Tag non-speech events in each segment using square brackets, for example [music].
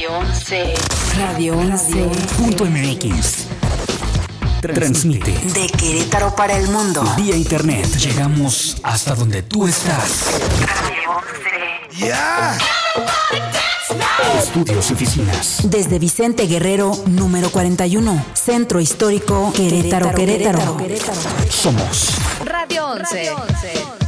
Radio 11. Radio 11.mx. Transmite De Querétaro para el mundo. vía internet. Llegamos hasta donde tú estás. Radio 11. Estudios y oficinas. Desde Vicente Guerrero, número 41. Centro Histórico Querétaro, Querétaro. Somos Radio 11.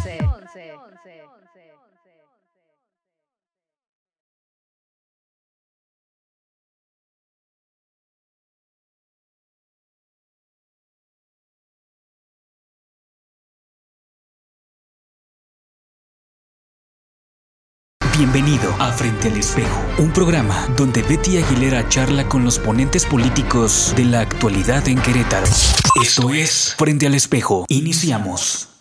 Bienvenido a Frente al Espejo, un programa donde Betty Aguilera charla con los ponentes políticos de la actualidad en Querétaro. Esto es Frente al Espejo. Iniciamos.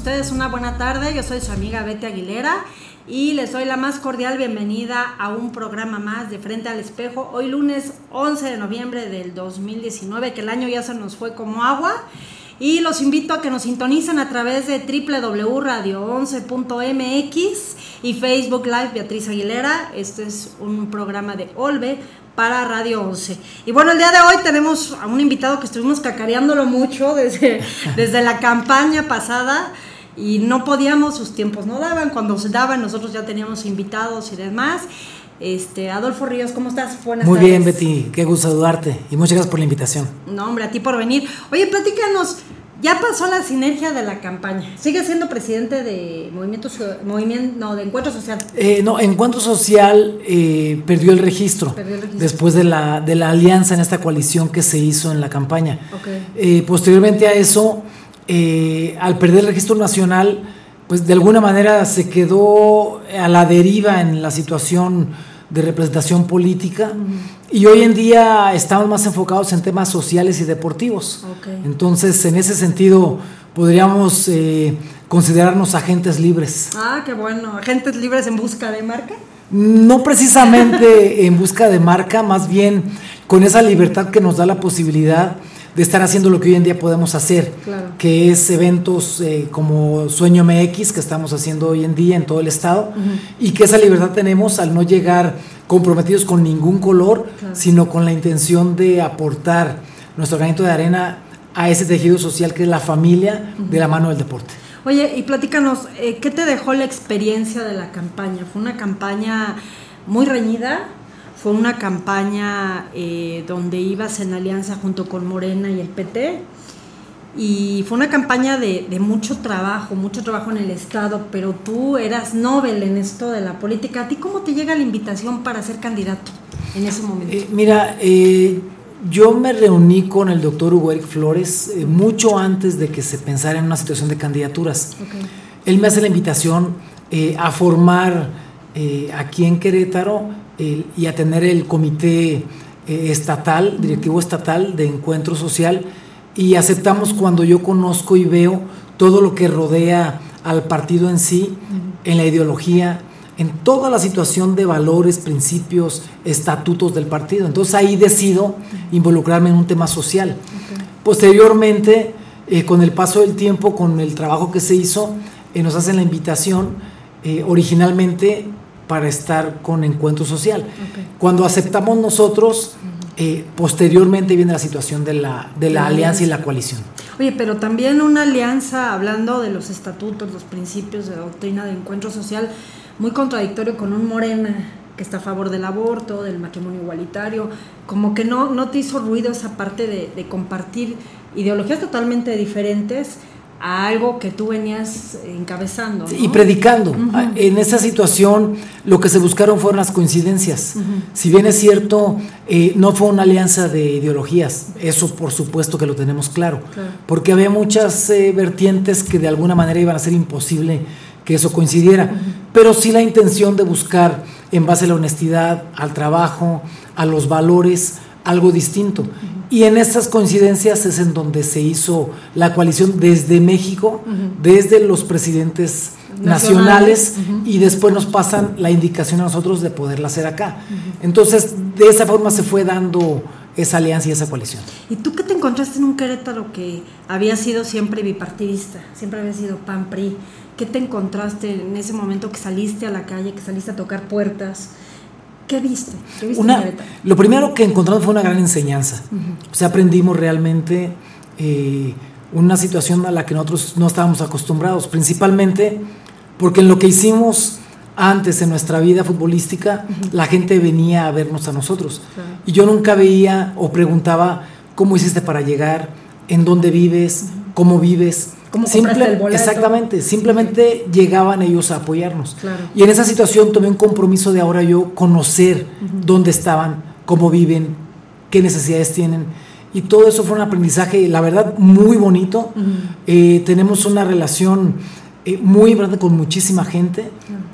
Ustedes una buena tarde. Yo soy su amiga Betty Aguilera y les doy la más cordial bienvenida a un programa más de Frente al Espejo. Hoy lunes 11 de noviembre del 2019, que el año ya se nos fue como agua. Y los invito a que nos sintonicen a través de www.radio11.mx y Facebook Live Beatriz Aguilera. Este es un programa de Olve para Radio 11. Y bueno, el día de hoy tenemos a un invitado que estuvimos cacareándolo mucho desde, [laughs] desde la campaña pasada y no podíamos, sus tiempos no daban, cuando se daban nosotros ya teníamos invitados y demás. Este, Adolfo Ríos, ¿cómo estás? Buenas Muy tardes. bien, Betty, qué gusto saludarte y muchas gracias por la invitación. No, hombre, a ti por venir. Oye, platícanos, ya pasó la sinergia de la campaña. ¿Sigue siendo presidente de Movimiento, Movimiento no, de Encuentro Social? Eh, no, Encuentro Social eh, perdió el registro, Perdió el registro. después de la, de la alianza en esta coalición que se hizo en la campaña. Eh, posteriormente a eso, eh, al perder el registro nacional, pues de alguna manera se quedó a la deriva en la situación de representación política y hoy en día estamos más enfocados en temas sociales y deportivos. Entonces, en ese sentido, podríamos eh, considerarnos agentes libres. Ah, qué bueno. Agentes libres en busca de marca. No precisamente en busca de marca, más bien con esa libertad que nos da la posibilidad de estar haciendo lo que hoy en día podemos hacer, Claro. que es eventos eh, como Sueño MX que estamos haciendo hoy en día en todo el estado y que esa libertad tenemos al no llegar comprometidos con ningún color, Claro. sino con la intención de aportar nuestro granito de arena a ese tejido social que es la familia de la mano del deporte. Oye, y platícanos, eh, ¿qué te dejó la experiencia de la campaña? ¿Fue una campaña muy reñida? ¿Fue una campaña eh, donde ibas en alianza junto con Morena y el PT? Y fue una campaña de, de mucho trabajo, mucho trabajo en el Estado, pero tú eras Nobel en esto de la política. ¿A ti cómo te llega la invitación para ser candidato en ese momento? Eh, mira, eh, yo me reuní con el doctor Hugo Eric Flores eh, mucho antes de que se pensara en una situación de candidaturas. Ok. Él me hace la invitación a formar aquí en Querétaro el- y a tener el comité eh, estatal, directivo estatal de encuentro social y aceptamos cuando yo conozco y veo todo lo que rodea al partido en sí, en la ideología, en toda la situación de valores, principios, estatutos del partido. Entonces ahí decido involucrarme en un tema social. Posteriormente, eh, con el paso del tiempo, con el trabajo que se hizo, eh, nos hacen la invitación eh, originalmente para estar con Encuentro Social. Cuando aceptamos nosotros, eh, posteriormente viene la situación de la, de la La alianza y la coalición. Oye, pero también una alianza, hablando de los estatutos, los principios de doctrina de encuentro social, muy contradictorio con un Morena que está a favor del aborto, del matrimonio igualitario, como que no, no te hizo ruido esa parte de, de compartir ideologías totalmente diferentes a algo que tú venías encabezando. ¿no? Y predicando. Ah, En esa situación lo que se buscaron fueron las coincidencias. Si bien es cierto, eh, no fue una alianza de ideologías, eso por supuesto que lo tenemos claro, Claro. porque había muchas eh, vertientes que de alguna manera iban a ser imposible que eso coincidiera, pero sí la intención de buscar en base a la honestidad, al trabajo, a los valores, algo distinto. Y en estas coincidencias es en donde se hizo la coalición desde México, desde los presidentes nacionales, Nacionales, ujú. y después nos pasan la indicación a nosotros de poderla hacer acá. Entonces, de esa forma se fue dando esa alianza y esa coalición. ¿Y tú qué te encontraste en un Querétaro que había sido siempre bipartidista, siempre había sido PAN-PRI? ¿Qué te encontraste en ese momento que saliste a la calle, que saliste a tocar puertas? ¿Qué viste? ¿Qué viste Una, lo primero que encontramos fue una gran enseñanza. O sea, aprendimos realmente eh, una situación a la que nosotros no estábamos acostumbrados, principalmente porque en lo que hicimos antes en nuestra vida futbolística, la gente venía a vernos a nosotros. Y yo nunca veía o preguntaba cómo hiciste para llegar, en dónde vives, cómo vives. ¿Cómo compraste el boleto? Exactamente, simplemente llegaban ellos a apoyarnos. Claro. Y en esa situación tomé un compromiso de ahora yo conocer dónde estaban, cómo viven, qué necesidades tienen. Y todo eso fue un aprendizaje, la verdad, muy bonito. Eh, tenemos una relación eh, muy grande con muchísima gente,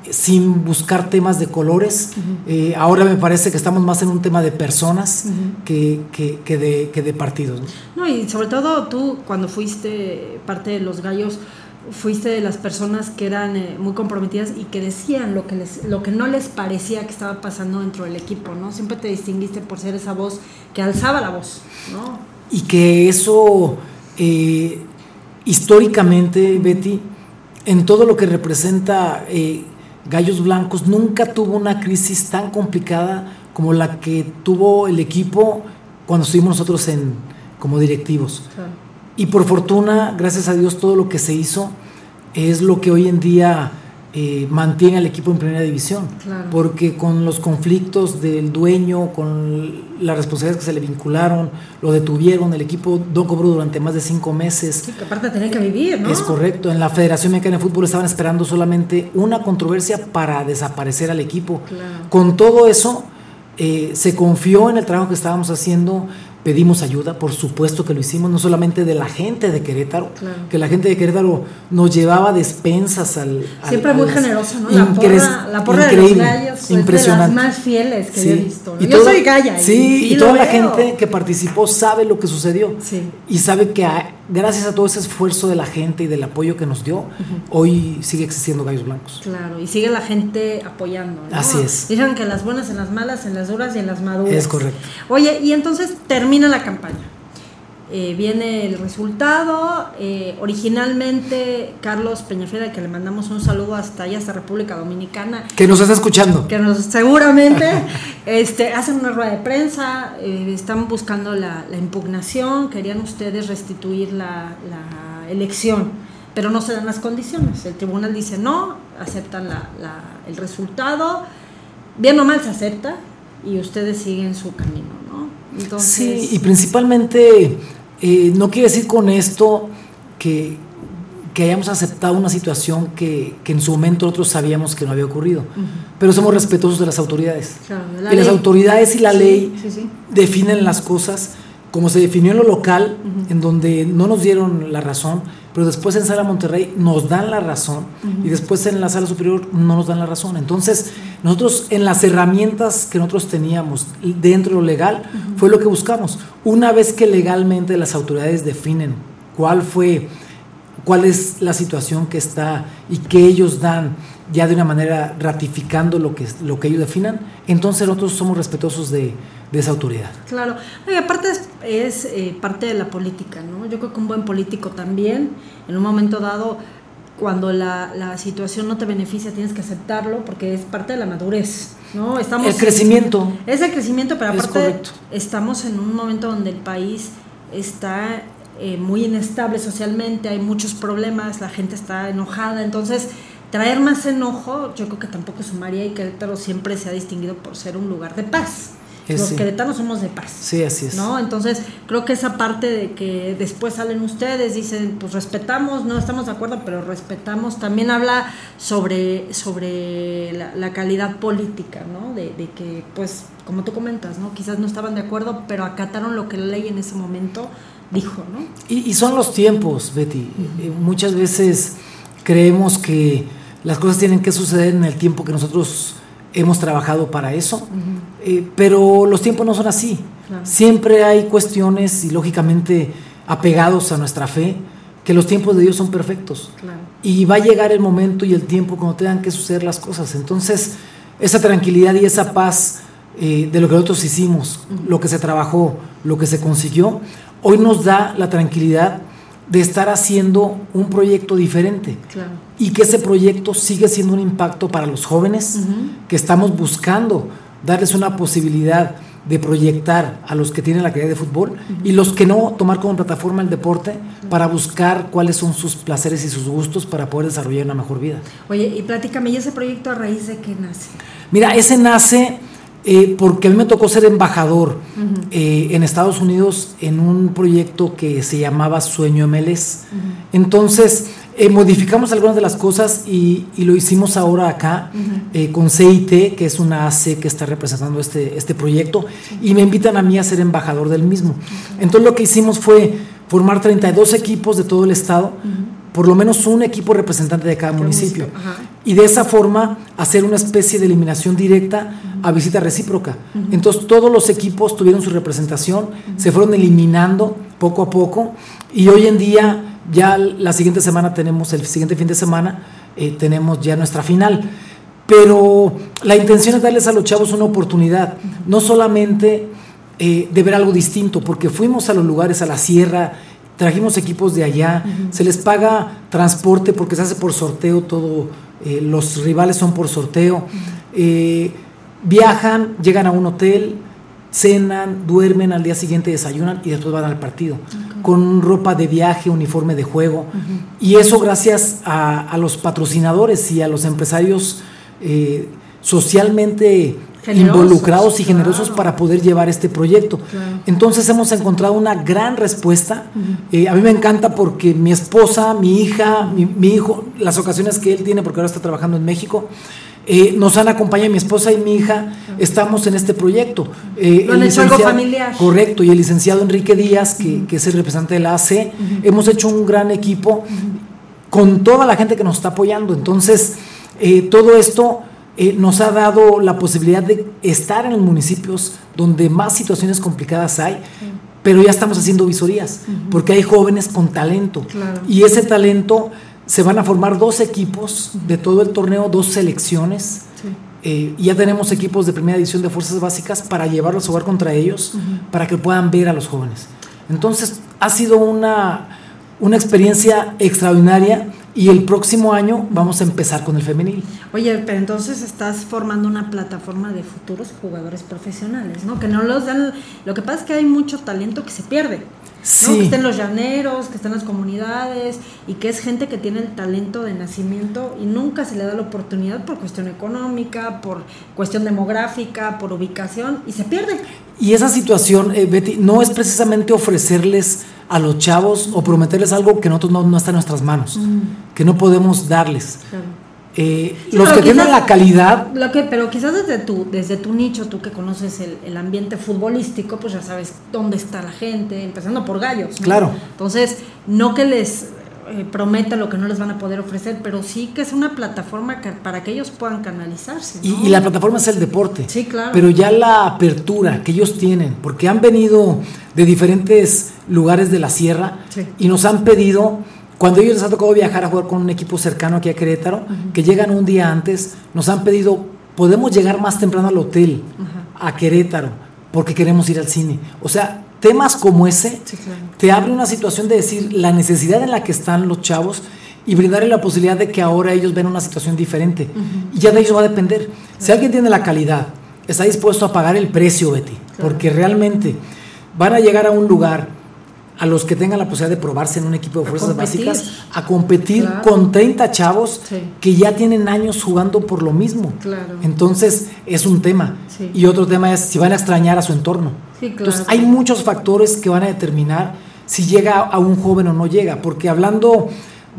sin buscar temas de colores. Eh, ahora me parece que estamos más en un tema de personas que, que- que de, que de partidos. ¿no? No, y sobre todo tú, cuando fuiste parte de los gallos, fuiste de las personas que eran eh, muy comprometidas y que decían lo que, les, lo que no les parecía que estaba pasando dentro del equipo, ¿no? Siempre te distinguiste por ser esa voz que alzaba la voz, ¿no? Y que eso, históricamente, Betty, en todo lo que representa eh, Gallos Blancos, nunca tuvo una crisis tan complicada como la que tuvo el equipo cuando estuvimos nosotros en, como directivos. Claro. Y por fortuna, gracias a Dios, todo lo que se hizo es lo que hoy en día eh, mantiene al equipo en primera división. Claro. Porque con los conflictos del dueño, con las responsabilidades que se le vincularon, lo detuvieron, el equipo no cobró durante más de cinco meses. Sí, que aparte tenía que vivir, ¿no? Es correcto, en la Federación Mexicana de Fútbol estaban esperando solamente una controversia para desaparecer al equipo. Claro. Con todo eso, eh, se confió en el trabajo que estábamos haciendo, pedimos ayuda, por supuesto que lo hicimos, no solamente de la gente de Querétaro, Claro. que la gente de Querétaro nos llevaba despensas al... al- Siempre a muy generoso, ¿no? La porra, la porra de los gallos es de impresionante. las más fieles que Sí. yo he visto. ¿no? Y yo soy galla. Sí, y, toda la veo. gente que participó sabe lo que sucedió. Sí. Y sabe que a- gracias a todo ese esfuerzo de la gente y del apoyo que nos dio, hoy sigue existiendo Gallos Blancos. Claro, y sigue la gente apoyando. ¿no? Así es. Dicen que en las buenas, en las malas, en las duras y en las maduras. Es correcto. Oye, y entonces termina la campaña. Eh, viene el resultado. eh, originalmente, Carlos Peñafiera, que le mandamos un saludo hasta allá, hasta República Dominicana, Que nos está escuchando. que nos seguramente [laughs] este, hacen una rueda de prensa, eh, están buscando la, la impugnación, querían ustedes restituir la, la elección, pero no se dan las condiciones. El tribunal dice no, aceptan la- el resultado, bien o mal se acepta y ustedes siguen su camino, ¿no? Entonces, Sí, y principalmente eh, no quiere decir con esto que, que hayamos aceptado una situación que, que en su momento nosotros sabíamos que no había ocurrido, pero somos respetuosos de las autoridades. Claro, de la y las autoridades y la Sí, ley sí, sí. definen las cosas como se definió en lo local, en donde no nos dieron la razón, pero después en Sala Monterrey nos dan la razón y después en la Sala Superior no nos dan la razón. Entonces, nosotros en las herramientas que nosotros teníamos dentro de lo legal fue lo que buscamos. Una vez que legalmente las autoridades definen cuál fue cuál es la situación que está y que ellos dan ya de una manera ratificando lo que, lo que ellos definan, entonces nosotros somos respetuosos de, de esa autoridad. Claro, y aparte es, es, eh, parte de la política, ¿no? Yo creo que un buen político también, en un momento dado, cuando la, la situación no te beneficia, tienes que aceptarlo porque es parte de la madurez, ¿no? Estamos El crecimiento. Es el crecimiento, pero aparte estamos en un momento donde el país está eh, muy inestable socialmente, hay muchos problemas, la gente está enojada, entonces traer más enojo yo creo que tampoco sumaría y Querétaro siempre se ha distinguido por ser un lugar de paz. Es Los sí. queretanos somos de paz. Sí, así es. ¿no? Entonces, creo que esa parte de que después salen ustedes, dicen, pues respetamos, no estamos de acuerdo, pero respetamos, también habla sobre, sobre la, la calidad política, ¿no? De, de que, pues, como tú comentas, ¿no? Quizás no estaban de acuerdo, pero acataron lo que la ley en ese momento dijo, ¿no? Y, y son los tiempos, Betty. Eh, muchas veces creemos que las cosas tienen que suceder en el tiempo que nosotros hemos trabajado para eso, eh, pero los tiempos no son así. Claro. Siempre hay cuestiones y lógicamente apegados a nuestra fe, que los tiempos de Dios son perfectos. Claro. Y va a llegar el momento y el tiempo cuando tengan que suceder las cosas. Entonces, esa tranquilidad y esa paz eh, de lo que nosotros hicimos, lo que se trabajó, lo que se consiguió, hoy nos da la tranquilidad de estar haciendo un proyecto diferente Claro. y que ese proyecto sigue siendo un impacto para los jóvenes que estamos buscando darles una posibilidad de proyectar a los que tienen la calidad de fútbol y los que no tomar como plataforma el deporte para buscar cuáles son sus placeres y sus gustos para poder desarrollar una mejor vida. Oye, y platícame, ¿y ese proyecto a raíz de qué nace? Mira, ese nace eh, porque a mí me tocó ser embajador eh, en Estados Unidos en un proyecto que se llamaba Sueño MLS. Entonces, eh, modificamos algunas de las cosas y, y lo hicimos ahora acá eh, con CIT, que es una AC que está representando este, este proyecto, y me invitan a mí a ser embajador del mismo. Entonces, lo que hicimos fue formar 32 equipos de todo el estado, por lo menos un equipo representante de cada municipio. municipio. Y de esa forma hacer una especie de eliminación directa a visita recíproca. Entonces todos los equipos tuvieron su representación, se fueron eliminando poco a poco y hoy en día ya la siguiente semana tenemos, el siguiente fin de semana, eh, tenemos ya nuestra final. Pero la intención es darles a los chavos una oportunidad, no solamente eh, de ver algo distinto, porque fuimos a los lugares, a la sierra, trajimos equipos de allá, se les paga transporte porque se hace por sorteo todo, eh, los rivales son por sorteo, eh, viajan, llegan a un hotel, cenan, duermen, al día siguiente desayunan y después van al partido, con ropa de viaje, uniforme de juego, y eso gracias a, a los patrocinadores y a los empresarios eh, socialmente Generosos, involucrados y generosos claro. para poder llevar este proyecto. Claro. Entonces hemos encontrado una gran respuesta. Eh, a mí me encanta porque mi esposa, mi hija, mi, mi hijo, las ocasiones que él tiene, porque ahora está trabajando en México, eh, nos han acompañado, mi esposa y mi hija, estamos en este proyecto. Eh, Lo han hecho algo familiar. Correcto, y el licenciado Enrique Díaz, que, que es el representante de la AC, hemos hecho un gran equipo con toda la gente que nos está apoyando. Entonces, eh, todo esto eh, nos ha dado la posibilidad de estar en los municipios donde más situaciones complicadas hay, pero ya estamos haciendo visorías, porque hay jóvenes con talento. Claro. Y ese talento se van a formar dos equipos de todo el torneo, dos selecciones. Sí. Eh, y ya tenemos equipos de primera división de fuerzas básicas para llevarlos a jugar contra ellos, para que puedan ver a los jóvenes. Entonces, ha sido una, una experiencia extraordinaria y el próximo año vamos a empezar con el femenil. Oye, pero entonces estás formando una plataforma de futuros jugadores profesionales, ¿no? Que no los dan. Lo que pasa es que hay mucho talento que se pierde. ¿no? Sí. Que estén los llaneros, que estén las comunidades y que es gente que tiene el talento de nacimiento y nunca se le da la oportunidad por cuestión económica, por cuestión demográfica, por ubicación y se pierde. Y esa situación, eh, Betty, no es precisamente ofrecerles a los chavos o prometerles algo que nosotros no, no está en nuestras manos, que no podemos darles. Claro. Eh, Sí, los que tienen la calidad, Lo que, pero quizás desde tu, desde tu nicho, tú que conoces el, el ambiente futbolístico, pues ya sabes dónde está la gente, empezando por gallos. ¿no? Claro. Entonces, no que les eh, prometa lo que no les van a poder ofrecer, pero sí que es una plataforma que- para que ellos puedan canalizarse. y, ¿no? y la plataforma es el deporte. Sí, claro. Pero ya la apertura que ellos tienen, porque han venido de diferentes lugares de la sierra Sí. y nos han pedido, cuando ellos les ha tocado viajar a jugar con un equipo cercano aquí a Querétaro, que llegan un día antes, nos han pedido, podemos llegar más temprano al hotel, a Querétaro, porque queremos ir al cine. O sea, temas como ese Sí, claro. te abre una situación de decir la necesidad en la que están los chavos y brindarle la posibilidad de que ahora ellos ven una situación diferente. Y ya de ellos va a depender. Si alguien tiene la calidad, está dispuesto a pagar el precio, Betty, porque realmente van a llegar a un lugar a los que tengan la posibilidad de probarse en un equipo de A fuerzas competir. básicas, a competir Claro. con 30 chavos Sí. que ya tienen años jugando por lo mismo. Claro. Entonces es un tema. Sí. Y otro tema es si van a extrañar a su entorno. Sí, claro. Entonces hay muchos factores que van a determinar si llega a un joven o no llega. Porque hablando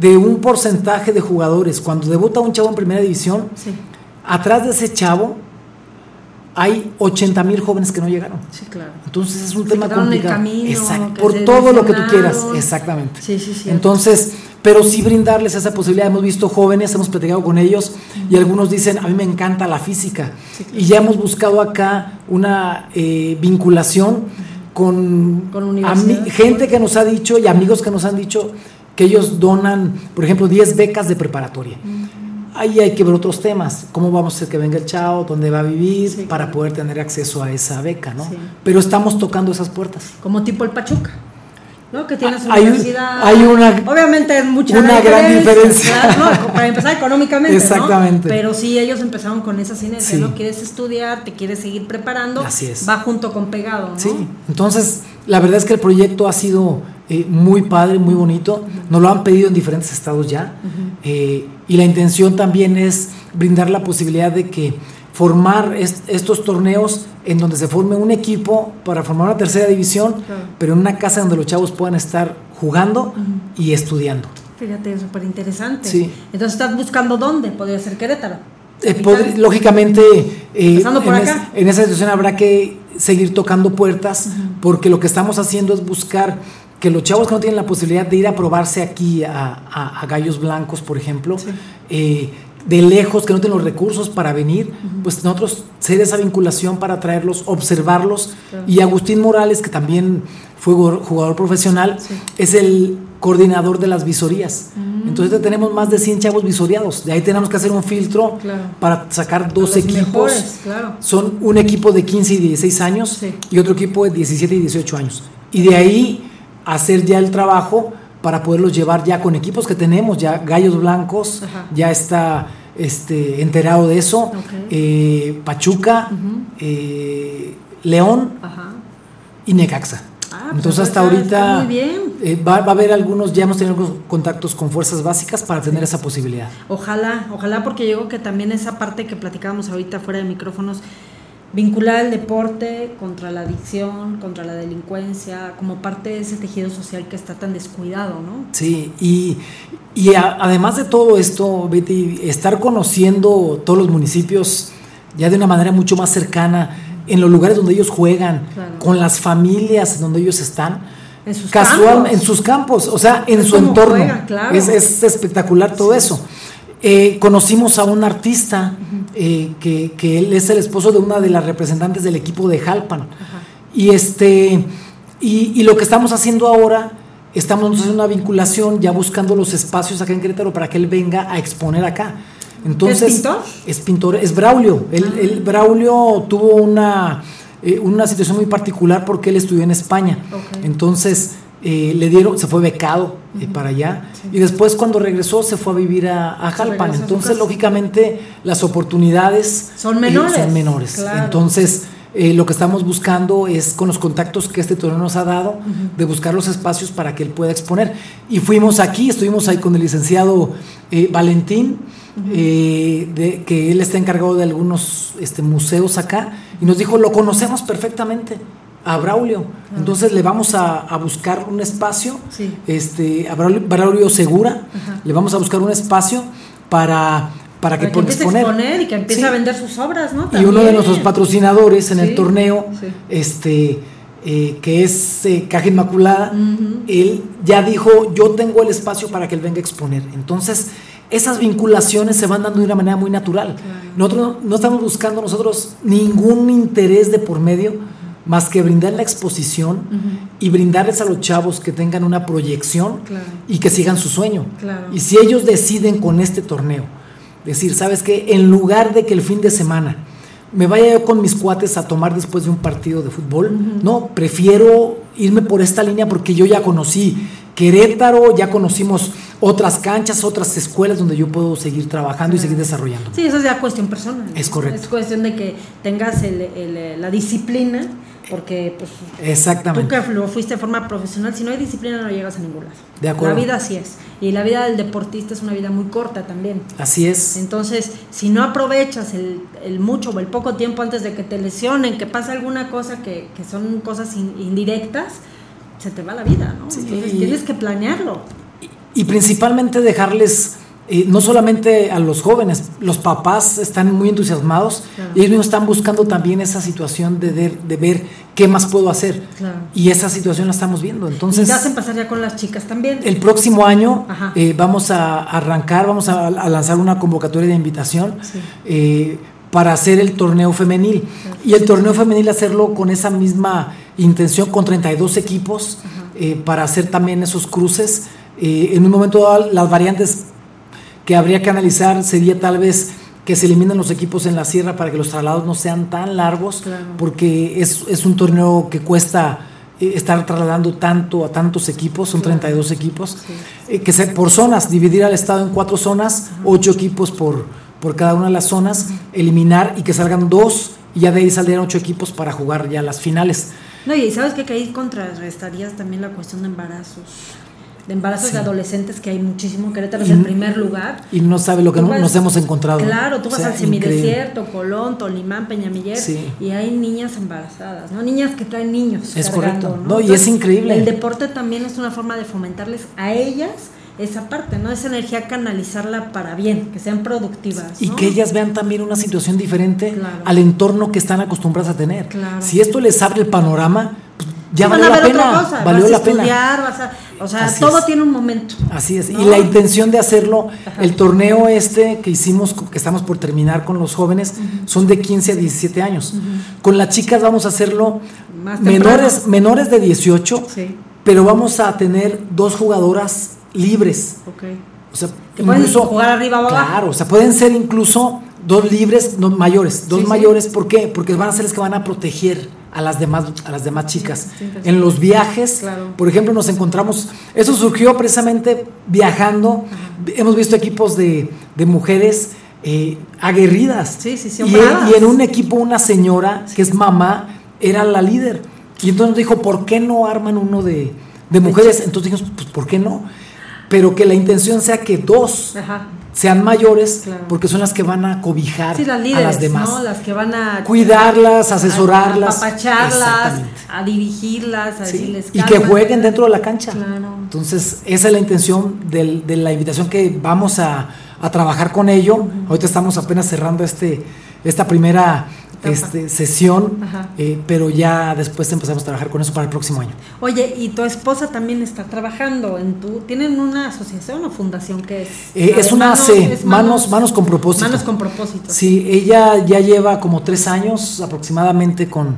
de un porcentaje de jugadores, cuando debuta un chavo en primera división, atrás de ese chavo hay 80 mil jóvenes que no llegaron. sí, claro. Entonces es un Se tema complicado. camino, Exacto, por todo lo que tú quieras, exactamente. Sí, sí, sí. Entonces, pero sí brindarles esa posibilidad. Hemos visto jóvenes, hemos platicado con ellos y algunos dicen, a mí me encanta la física. Y ya hemos buscado acá una eh, vinculación con, gente que nos ha dicho y amigos que nos han dicho que ellos donan, por ejemplo, 10 becas de preparatoria. Ahí hay que ver otros temas, cómo vamos a hacer que venga el chao, dónde va a vivir, Sí, para poder tener acceso a esa beca, ¿no? Sí. Pero estamos tocando esas puertas. como tipo el Pachuca. ¿no? Que tiene su Hay un- universidad. hay una- Obviamente es mucha una gran diferencia. claro, no, para empezar económicamente. ¿no? Exactamente. Pero sí, ellos empezaron con esa sinergia, Sí. ¿no? Quieres estudiar, te quieres seguir preparando. Así es. Va junto con pegado, ¿no? Sí, entonces la verdad es que el proyecto ha sido eh, muy padre, muy bonito. Nos lo han pedido en diferentes estados ya. Eh, y la intención también es brindar la posibilidad de que formar est- estos torneos en donde se forme un equipo para formar una tercera división, Claro. pero en una casa donde los chavos puedan estar jugando y estudiando. Fíjate, es súper interesante. Sí. Entonces estás buscando dónde, podría ser Querétaro. Eh, lógicamente, eh, Empezando por en, acá. es- en esa situación habrá que seguir tocando puertas, porque lo que estamos haciendo es buscar que los chavos que no tienen la posibilidad de ir a probarse aquí a, a- a Gallos Blancos, por ejemplo, eh, de lejos, que no tienen los recursos para venir, pues nosotros ser esa vinculación para traerlos, observarlos. Claro. Y Agustín Morales, que también fue jugador- profesional, Sí. es el coordinador de las visorías. Mm. Entonces tenemos más de 100 chavos visoriados. De ahí tenemos que hacer un filtro Claro. para sacar dos equipos. mejores, claro. Son un equipo de 15 y 16 años Sí. y otro equipo de 17 y 18 años. Y de ahí hacer ya el trabajo para poderlos llevar ya con equipos que tenemos, ya Gallos Blancos, Ajá. ya está este, enterado de eso, eh, Pachuca, eh, León Ajá. y Necaxa. Ah, pues Entonces hasta ahorita eh, va, va a haber algunos, ya hemos tenido algunos contactos con fuerzas básicas para tener esa posibilidad. Ojalá, ojalá porque yo creo que también esa parte que platicábamos ahorita fuera de micrófonos, vincular el deporte contra la adicción, contra la delincuencia, como parte de ese tejido social que está tan descuidado, ¿no? Sí, y, y a- además de todo esto, Betty, estar conociendo todos los municipios ya de una manera mucho más cercana, en los lugares donde ellos juegan, Claro. con las familias donde ellos están, En sus casual, campos. en sus campos, o sea, en Es su entorno. juegan, claro. es, es espectacular todo eso. Eh, conocimos a un artista eh, que, que él es el esposo de una de las representantes del equipo de Jalpan. Y este y, y lo que estamos haciendo ahora, estamos haciendo una vinculación, ya buscando los espacios acá en Querétaro para que él venga a exponer acá. Entonces, pintor? Es pintor, es Braulio. Él, Ah. él- Braulio tuvo una, eh, una situación muy particular porque él estudió en España. Entonces, eh, le dieron, se fue becado eh, para allá. Y después cuando regresó se fue a vivir a, Jalpan. a Entonces, lógicamente, las oportunidades Son eh, menores, son menores. claro. Entonces, lo que estamos buscando es con los contactos que este torneo nos ha dado, de buscar los espacios para que él pueda exponer. Y fuimos aquí, estuvimos ahí con el licenciado Valentín, eh, de, que él está encargado de algunos este, museos acá, y nos dijo, lo conocemos perfectamente a Braulio. Entonces le vamos a, a buscar un espacio, Sí. este, a Braulio, Braulio Segura, Ajá. le vamos a buscar un espacio para, para que Para que pueda exponer. exponer y que empiece Sí. a vender sus obras, ¿no? Y uno de nuestros patrocinadores en Sí, el torneo, este, eh, que es eh, Caja Inmaculada, él ya dijo, yo tengo el espacio para que él venga a exponer. Entonces, esas vinculaciones se van dando de una manera muy natural. Nosotros no, no estamos buscando nosotros ningún interés de por medio, más que brindar la exposición y brindarles a los chavos que tengan una proyección Claro. y que sigan su sueño. Claro. Y si ellos deciden con este torneo, decir, ¿sabes qué? En lugar de que el fin de semana me vaya yo con mis cuates a tomar después de un partido de fútbol, no, prefiero irme por esta línea porque yo ya conocí Querétaro, ya conocimos otras canchas, otras escuelas donde yo puedo seguir trabajando y seguir desarrollando. Sí, eso es ya cuestión personal. Es correcto. Es cuestión de que tengas el- el- la disciplina, porque pues, tú que lo fuiste de forma profesional, si no hay disciplina no llegas a ningún lado. De acuerdo. La vida así es. Y la vida del deportista es una vida muy corta también. Así es. Entonces, si no aprovechas el, el mucho o el poco tiempo antes de que te lesionen, que pase alguna cosa que, que son cosas in- indirectas, se te va la vida, ¿no? Sí. Entonces tienes que planearlo. y principalmente dejarles eh, no solamente a los jóvenes, los papás están muy entusiasmados Claro. y ellos mismos están buscando también esa situación de, de- de ver qué más puedo hacer. Claro. Y esa situación la estamos viendo. y Entonces, te hacen pasar ya con las chicas también. el próximo año eh, vamos a arrancar, vamos a, a lanzar una convocatoria de invitación Sí. eh, para hacer el torneo femenil. Y el torneo femenil hacerlo con esa misma intención, con 32 equipos, eh, para hacer también esos cruces. Eh, en un momento dado, las variantes que habría que analizar sería tal vez que se eliminen los equipos en la sierra para que los traslados no sean tan largos, Claro. porque es, es un torneo que cuesta eh, estar trasladando tanto a tantos equipos, son 32 equipos, eh, que se, por zonas, dividir al estado en cuatro zonas, ocho equipos por, por cada una de las zonas, eliminar y que salgan dos, y ya de ahí saldrían ocho equipos para jugar ya las finales. No, y sabes que ahí contrarrestarías también la cuestión de embarazos. De embarazos Sí. de adolescentes, que hay muchísimo. Querétaro es el primer lugar. Y no sabe lo que Tú no- vas- nos hemos encontrado. Claro, tú O vas al increíble. semidesierto, Colón, Tolimán, Peñamiller, Sí. y hay niñas embarazadas, ¿no? Niñas que traen niños. Es cargando, correcto. No, y es increíble. El deporte también es una forma de fomentarles a ellas esa parte, ¿no? Esa energía canalizarla para bien, que sean productivas. Y ¿no? que ellas vean también una situación diferente Claro. al entorno que están acostumbradas a tener. Claro. Si esto les abre el panorama, pues, ya valió la pena. otra cosa, valió vas la a pena. estudiar, vas a, o sea, Así todo es. tiene un momento. Así es. ¿no? Y la intención de hacerlo, el torneo este que hicimos, que estamos por terminar con los jóvenes, son de 15 a 17 años. Con las chicas vamos a hacerlo Más menores, menores de 18, Sí, pero vamos a tener dos jugadoras libres. ok. O sea, pueden jugar arriba o abajo. Claro, o sea, pueden ser incluso dos libres, no, mayores, dos sí. mayores, ¿por qué? Porque van a ser las que van a proteger a las demás, a las demás chicas. en los viajes, Claro. por ejemplo, nos encontramos, eso surgió precisamente viajando, hemos visto equipos de, de mujeres eh, aguerridas. Sí, sí, sí, y, en un equipo una señora que es mamá era la líder. Y entonces dijo, ¿por qué no arman uno de, de mujeres? Entonces dijimos, pues ¿por qué no? Pero que la intención sea que dos Ajá. Sean mayores, Claro. porque son las que van a cobijar Sí, las a las demás. ¿no? Las que van a Cuidarlas, asesorarlas. a apapacharlas, a dirigirlas, a Sí, decirles Y que jueguen dentro de la cancha. Claro. Entonces, esa es la intención del- de la invitación que vamos a, a trabajar con ello. Ahorita estamos apenas cerrando este, esta primera. Este, sesión, eh, pero ya después empezamos a trabajar con eso para el próximo año. Oye, y tu esposa también está trabajando en tu. ¿Tienen una asociación o fundación que es? Eh, es una manos- C, es manos, manos con propósito. Manos con propósito. Sí, ella ya lleva como tres años aproximadamente con,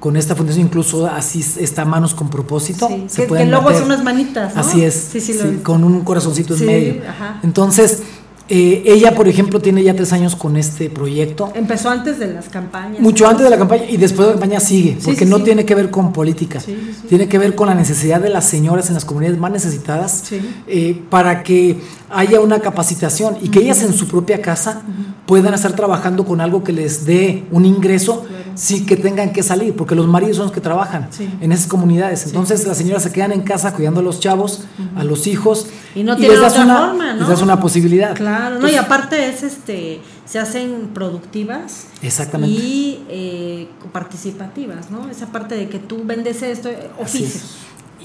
con esta fundación, incluso así está Manos con Propósito. Sí, Se que, luego son unas manitas, ¿no? Así es, Sí, sí, lo con un corazoncito en medio. ajá. Entonces, eh, ella, por ejemplo, tiene ya tres años con este proyecto. Empezó antes de las campañas. Mucho ¿no? antes de la campaña y después de la campaña sigue, porque sí, no sí. tiene que ver con política, tiene que ver con la necesidad de las señoras en las comunidades más necesitadas eh, para que haya una capacitación y que ellas en su propia casa puedan estar trabajando con algo que les dé un ingreso sin que tengan que salir, porque los maridos son los que trabajan Sí. en esas comunidades. Entonces las señoras se quedan en casa cuidando a los chavos, a los hijos Y no tienen otra una, forma, ¿no? les das una posibilidad. Claro, no, y aparte es este, se hacen productivas Exactamente. y eh, participativas, ¿no? Esa parte de que tú vendes esto, eh, oficios. es.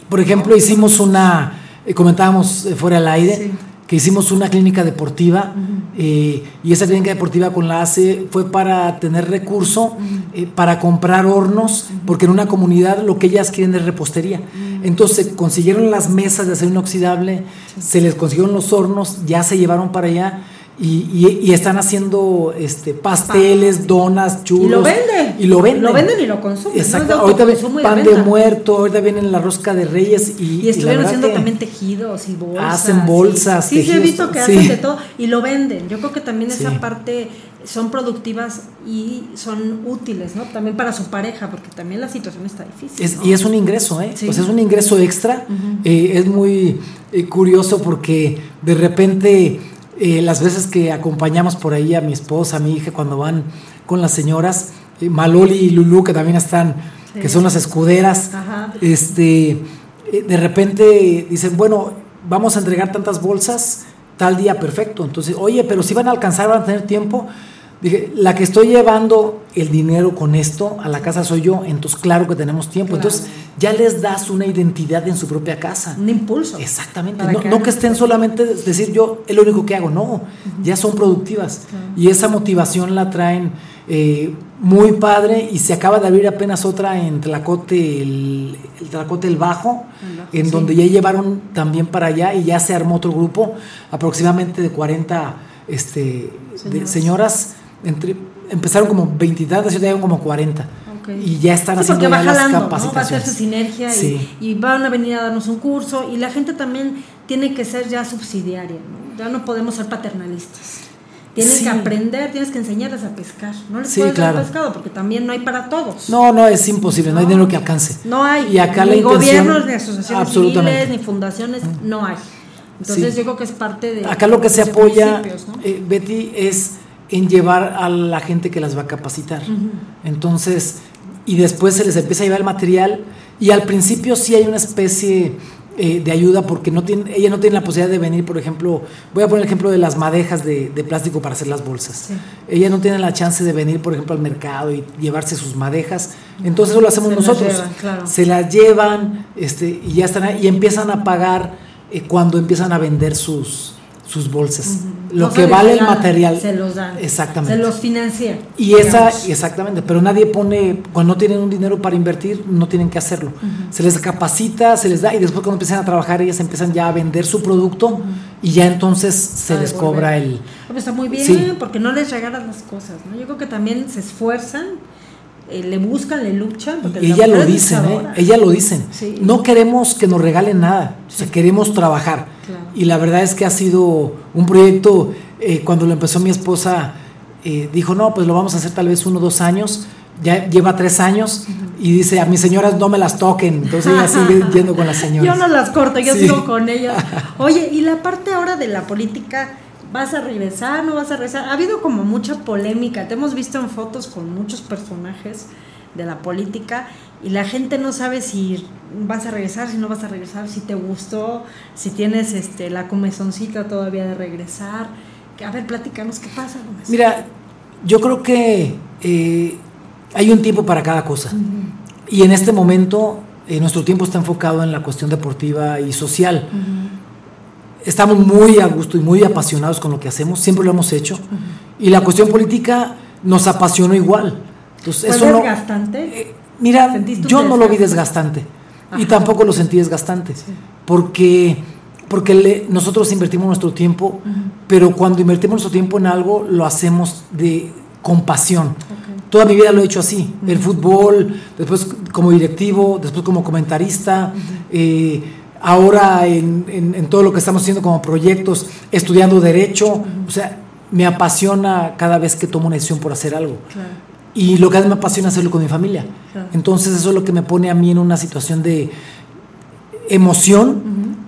Por ejemplo, hicimos una, eh, comentábamos fuera del aire, Sí. Que hicimos una clínica deportiva eh, y esa clínica deportiva con la ACE fue para tener recurso eh, para comprar hornos, porque en una comunidad lo que ellas quieren es repostería. Entonces consiguieron las mesas de acero inoxidable, se les consiguieron los hornos, ya se llevaron para allá. Y, y- y están haciendo este pasteles, donas, churros. Y lo venden. Y lo venden. Lo venden y lo consumen, ¿no? Exacto. De Ahorita y pan de muerto, ahorita vienen la rosca de reyes y. Y estuvieron haciendo también tejidos y bolsas. Hacen bolsas, Sí, sí, he visto que sí. hacen de todo y lo venden. Yo creo que también Sí. esa parte son productivas y son útiles, ¿no? También para su pareja, porque también la situación está difícil. Es- ¿no? Y es un ingreso, ¿eh? Sí. Pues es un ingreso extra. Eh, es muy eh, curioso porque de repente eh, las veces que acompañamos por ahí a mi esposa, a mi hija, cuando van con las señoras, eh, Maloli y Lulu, que también están, Sí. que son las escuderas, Ajá. este, eh, de repente dicen, bueno, vamos a entregar tantas bolsas tal día perfecto. Entonces, oye, pero si van a alcanzar, van a tener tiempo. Dije, la que estoy llevando el dinero con esto a la casa soy yo, entonces claro que tenemos tiempo. Claro. Entonces ya les das una identidad en su propia casa. Un impulso. Exactamente. No, que no hagan que estén solamente decir yo es lo único que hago, no, ya son productivas. Y esa motivación la traen eh, muy padre y se acaba de abrir apenas otra en Tlacote, el, el Tlacote el Bajo, El Bajo, en sí. donde ya llevaron también para allá y ya se armó otro grupo, aproximadamente de 40 este, de Señoras. Entre, empezaron como 20 y tantas como 40. Ok. Y ya están Sí, haciendo las ¿no? Va a capacitaciones. hacerse sinergia y- Sí. y, van a venir a darnos un curso y la gente también tiene que ser ya subsidiaria, ¿no? Ya no podemos ser paternalistas. Tienes Sí. que aprender, tienes que enseñarles a pescar. No les Sí, puedes dar claro. pescado porque también no hay para todos. No, no, es imposible, no, hay dinero que alcance. No hay. Y acá ni la intención- gobiernos, ni asociaciones civiles, ni fundaciones, no hay. Entonces Sí. yo creo que es parte de... Acá lo que se apoya, ¿no? eh, Betty, es en llevar a la gente que las va a capacitar. Entonces, y después se les empieza a llevar el material y al principio sí hay una especie eh, de ayuda porque no tiene, ella no tiene la posibilidad de venir, por ejemplo, voy a poner el ejemplo de las madejas de, de plástico para hacer las bolsas. Sí. Ella no tiene la chance de venir, por ejemplo, al mercado y llevarse sus madejas. Entonces eso lo hacemos Se nosotros. llevan, claro. Se las llevan este, y ya están ahí, y empiezan a pagar eh, cuando empiezan a vender sus, sus bolsas. Lo No que vale el material. Se los dan. Exactamente. Se los financia. Y esa, exactamente, pero nadie pone, cuando no tienen un dinero para invertir, no tienen que hacerlo. Se les capacita, se les da, y después cuando empiezan a trabajar, ellas empiezan ya a vender su producto y ya entonces se A les devolver. cobra el... Pues está muy bien, Sí. porque no les regalan las cosas, ¿no? Yo creo que también se esfuerzan, eh, le buscan, le luchan. Porque la ella lo dicen, ¿eh? Ella lo dicen. No queremos que nos regalen nada, o sea, queremos trabajar. Claro. Y la verdad es que ha sido un proyecto, eh, cuando lo empezó mi esposa, eh, dijo, no, pues lo vamos a hacer tal vez uno o dos años, ya lleva tres años, y dice, a mis señoras no me las toquen, entonces ella sigue [laughs] yendo con las señoras. Yo no las corto, yo Sí. sigo con ellas. [laughs] Oye, y la parte ahora de la política, ¿vas a regresar? ¿No vas a regresar? Ha habido como mucha polémica. Te hemos visto en fotos con muchos personajes de la política y la gente no sabe si vas a regresar, si no vas a regresar, si te gustó, si tienes este la comezoncita todavía de regresar. A ver, platícanos qué pasa. Mira, yo creo que eh, hay un tiempo para cada cosa. Y en este momento eh, nuestro tiempo está enfocado en la cuestión deportiva y social. Estamos muy a gusto y muy apasionados con lo que hacemos, siempre lo hemos hecho. Y la cuestión política nos apasionó igual. Entonces, ¿Fue eso no, desgastante? eh, mira, ¿Sentiste un yo no lo vi desgastante. Y tampoco lo sentí desgastante. Porque, porque le- nosotros invertimos nuestro tiempo, pero cuando invertimos nuestro tiempo en algo, lo hacemos de con pasión. Toda mi vida lo he hecho así. El fútbol, después como directivo, después como comentarista, eh, ahora en, en- en todo lo que estamos haciendo como proyectos, estudiando derecho. O sea, me apasiona cada vez que tomo una decisión por hacer algo. Claro. Y lo que más me apasiona es hacerlo con mi familia. Entonces eso es lo que me pone a mí en una situación de emoción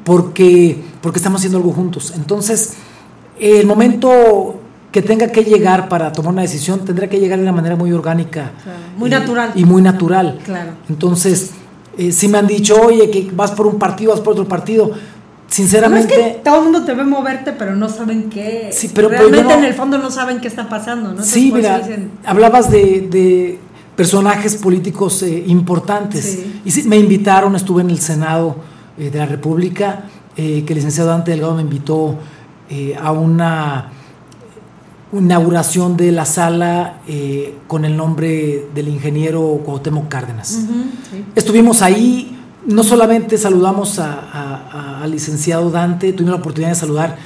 porque, porque estamos haciendo algo juntos. Entonces, el momento que tenga que llegar para tomar una decisión tendrá que llegar de una manera muy orgánica. Claro. Muy y- natural. Y muy natural. Claro. Entonces, eh, si me han dicho, oye, que vas por un partido, vas por otro partido. No es Sinceramente, que todo el mundo te ve moverte, pero no saben qué. Sí, pero- pero realmente no- en el fondo no saben qué está pasando, ¿no? Sí, mira, dicen, hablabas de, de personajes políticos eh, importantes. Sí. Y sí, me invitaron, estuve en el Senado eh, de la República, eh, que el licenciado Dante Delgado me invitó a una inauguración de la sala con el nombre del ingeniero Cuauhtémoc Cárdenas. sí. Estuvimos ahí, no solamente saludamos a- a- a- al licenciado Dante, tuvimos la oportunidad de saludar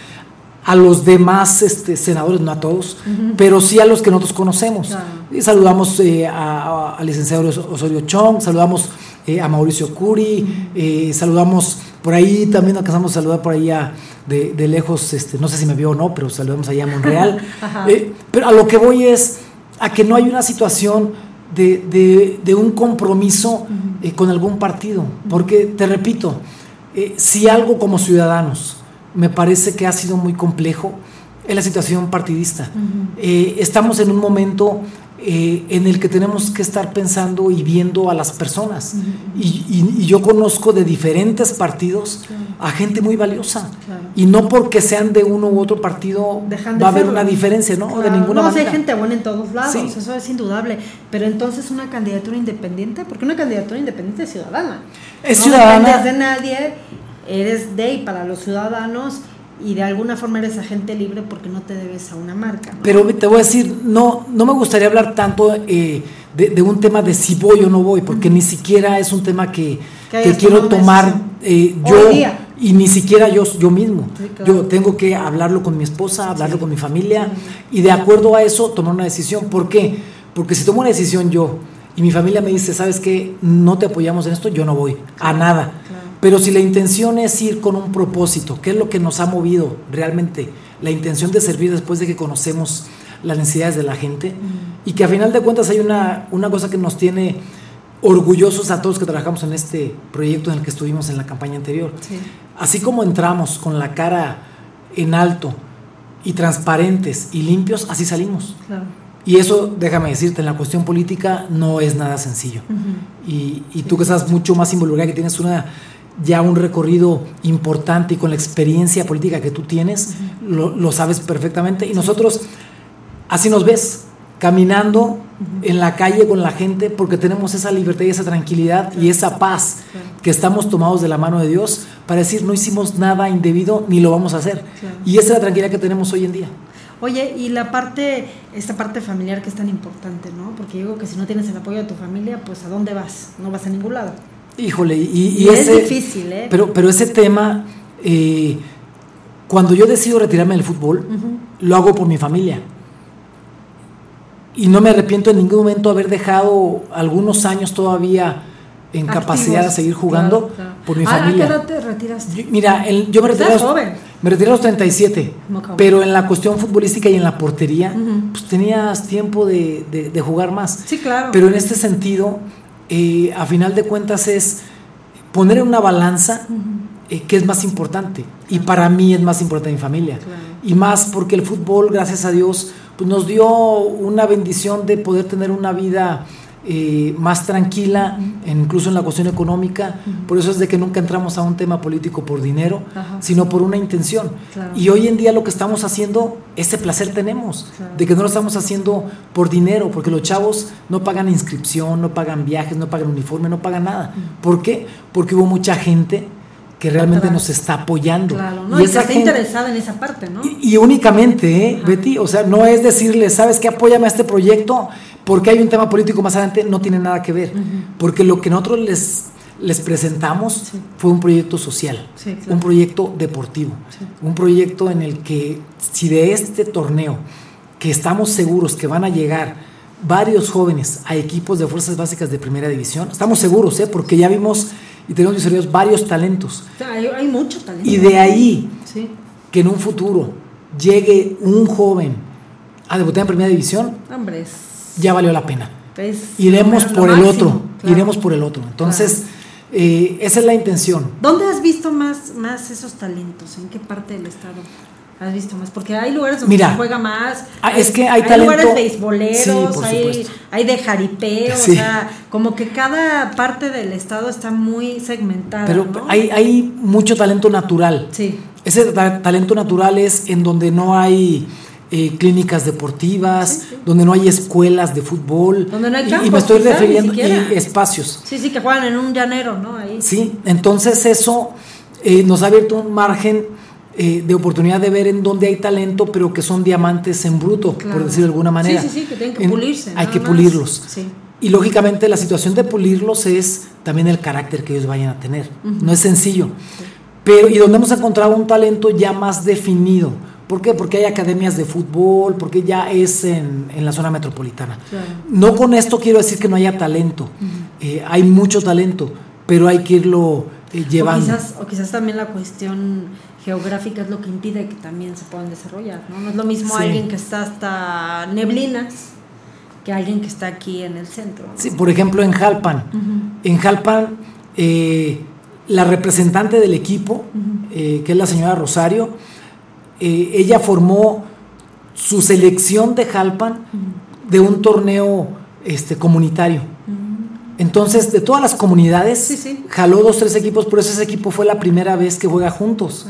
a los demás este, senadores, no a todos, pero sí a los que nosotros conocemos. Y saludamos eh, al licenciado Osorio Chong, saludamos eh, a Mauricio Curi, eh, saludamos por ahí, también alcanzamos a saludar por ahí a- de, de lejos, este, no sé si me vio o no, pero saludamos allá a Monreal. [laughs] Eh, pero a lo que voy es a que no hay una situación de, de- de un compromiso eh, con algún partido. Porque, te repito, eh, si algo como ciudadanos me parece que ha sido muy complejo, es la situación partidista. Eh, estamos en un momento eh, en el que tenemos que estar pensando y viendo a las personas. y, y- y yo conozco de diferentes partidos a gente muy valiosa. Claro. Y no porque sean de uno u otro partido Dejan va a haber una diferencia, ¿no? de ninguna no, manera. hay gente buena en todos lados, Sí. eso es indudable. Pero entonces una candidatura independiente, porque una candidatura independiente es ciudadana. Es no ciudadana. dependes de nadie, eres de y para los ciudadanos y de alguna forma eres agente libre porque no te debes a una marca. ¿no? Pero te voy a decir, no, no me gustaría hablar tanto eh, de, de un tema de si voy o no voy, porque ni siquiera es un tema que, Que quiero tomar eh, yo día. y ni siquiera yo, yo mismo. Sí, claro. Yo tengo que hablarlo con mi esposa, hablarlo con mi familia y de acuerdo a eso tomar una decisión. ¿Por qué? Porque si tomo una decisión yo y mi familia me dice, ¿sabes qué? No te apoyamos en esto, yo no voy a nada. Claro. Pero si la intención es ir con un propósito, ¿qué es lo que nos ha movido realmente? La intención de servir después de que conocemos las necesidades de la gente y que a final de cuentas hay una, una cosa que nos tiene orgullosos a todos que trabajamos en este proyecto en el que estuvimos en la campaña anterior. Sí. Así como entramos con la cara en alto y transparentes y limpios, así salimos. Claro. Y eso, déjame decirte, en la cuestión política no es nada sencillo. Y, y tú que estás mucho más involucrada, que tienes una ya un recorrido importante y con la experiencia política que tú tienes, lo, lo sabes perfectamente. Y nosotros, así nos ves, caminando en la calle con la gente, porque tenemos esa libertad y esa tranquilidad y esa paz Claro. que estamos tomados de la mano de Dios para decir no hicimos nada indebido ni lo vamos a hacer. Claro. Y esa es la tranquilidad que tenemos hoy en día. Oye, y la parte, esta parte familiar que es tan importante, ¿no? Porque digo que si no tienes el apoyo de tu familia, pues ¿a dónde vas? No vas a ningún lado. Híjole, y, y Y es ese- difícil, ¿eh? Pero, pero ese tema, eh, cuando yo decido retirarme del fútbol, lo hago por mi familia. Y no me arrepiento en ningún momento haber dejado algunos años todavía en capacidad de seguir jugando Claro, claro. por mi Ah, ¿A qué familia. edad te retiraste? Yo- mira, el- yo me retiré, los, joven. me retiré a los 37, Como joven. pero en la cuestión futbolística y en la portería, Ujú. pues tenías tiempo de, de- de jugar más. Sí, claro. Pero en este sentido, eh, a final de cuentas es poner en una balanza Ujú. eh, qué es más importante. Y para mí es más importante mi familia. Claro. Y más porque el fútbol, gracias a Dios, pues nos dio una bendición de poder tener una vida eh, más tranquila, incluso en la cuestión económica. Por eso es de que nunca entramos a un tema político por dinero, Ajá. sino por una intención. Claro. Y hoy en día lo que estamos haciendo, ese placer tenemos, Claro. de que no lo estamos haciendo por dinero, porque los chavos no pagan inscripción, no pagan viajes, no pagan uniforme, no pagan nada. ¿Por qué? Porque hubo mucha gente que realmente nos está apoyando. Claro, ¿no? Y, que está gente- interesada en esa parte, ¿no? y, y únicamente, ¿eh. Betty, o sea, no es decirle, ¿sabes qué? Apóyame a este proyecto porque hay un tema político más adelante, no tiene nada que ver. Porque lo que nosotros les, les presentamos Sí. fue un proyecto social, Sí, claro. un proyecto deportivo, Sí. un proyecto en el que si de este torneo, que estamos seguros que van a llegar varios jóvenes a equipos de fuerzas básicas de primera división, estamos seguros, ¿eh? porque ya vimos y tenemos visualizados varios talentos. O sea, hay, hay mucho talento. Y de ahí Sí. que en un futuro llegue un joven a debutar en primera división, Hombre, es, ya valió la pena. es Iremos por el máximo, otro, claro. iremos por el otro. Entonces, eh, esa es la intención. ¿Dónde has visto más, más esos talentos? ¿En qué parte del estado has visto más? Porque hay lugares donde Mira, se juega más. ah, es que hay talento- lugares beisboleros, Sí, hay, hay de jaripeo, Sí. o sea, como que cada parte del estado está muy segmentada. Pero ¿no? hay, hay mucho talento natural. Sí. Ese ta- talento natural es en donde no hay eh, clínicas deportivas, Sí, sí. donde no hay escuelas de fútbol. Donde no hay y- y, campos, me estoy refiriendo y espacios. Sí, sí, que juegan en un llanero, ¿no? Ahí. Sí, entonces eso eh, nos ha abierto un margen eh, de oportunidad de ver en dónde hay talento, pero que son diamantes en bruto, Claro. por decirlo de alguna manera. Sí, sí, sí, que tienen que En- pulirse. Hay que más. pulirlos. Sí. Y lógicamente la situación de pulirlos es también el carácter que ellos vayan a tener. No es sencillo. Pero, y donde hemos encontrado un talento ya más definido. ¿Por qué? Porque hay academias de fútbol, porque ya es en, en la zona metropolitana. Claro. No con esto quiero decir que no haya talento. Eh, hay mucho talento, pero hay que irlo eh, llevando. O quizás, o quizás también la cuestión geográfica es lo que impide que también se puedan desarrollar, ¿no? No es lo mismo Sí. alguien que está hasta Neblinas que alguien que está aquí en el centro. ¿no? Sí, por ejemplo, en Jalpan. En Jalpan, eh, la representante del equipo, eh, que es la señora Rosario, eh, ella formó su selección de Jalpan de un torneo este, comunitario. Entonces, de todas las comunidades, Sí, sí. jaló dos, tres equipos, por eso ese equipo fue la primera vez que juega juntos.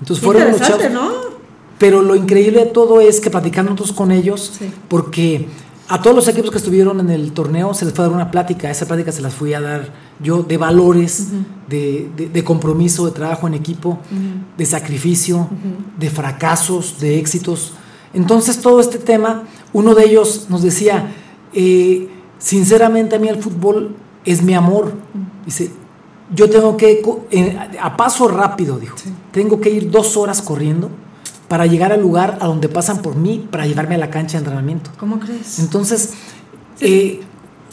Entonces fueron los interesante, chavos. ¿no? Pero lo increíble de todo es que platicando nosotros con ellos, Sí. porque a todos los equipos que estuvieron en el torneo se les fue a dar una plática, esa plática se las fui a dar yo de valores, de, de- de compromiso, de trabajo en equipo, de sacrificio, de fracasos, de éxitos. Entonces todo este tema, uno de ellos nos decía, eh, sinceramente a mí el fútbol es mi amor. Dice, yo tengo que, a paso rápido, dijo, tengo que ir dos horas corriendo para llegar al lugar a donde pasan por mí, para llevarme a la cancha de entrenamiento. ¿Cómo crees? Entonces, eh,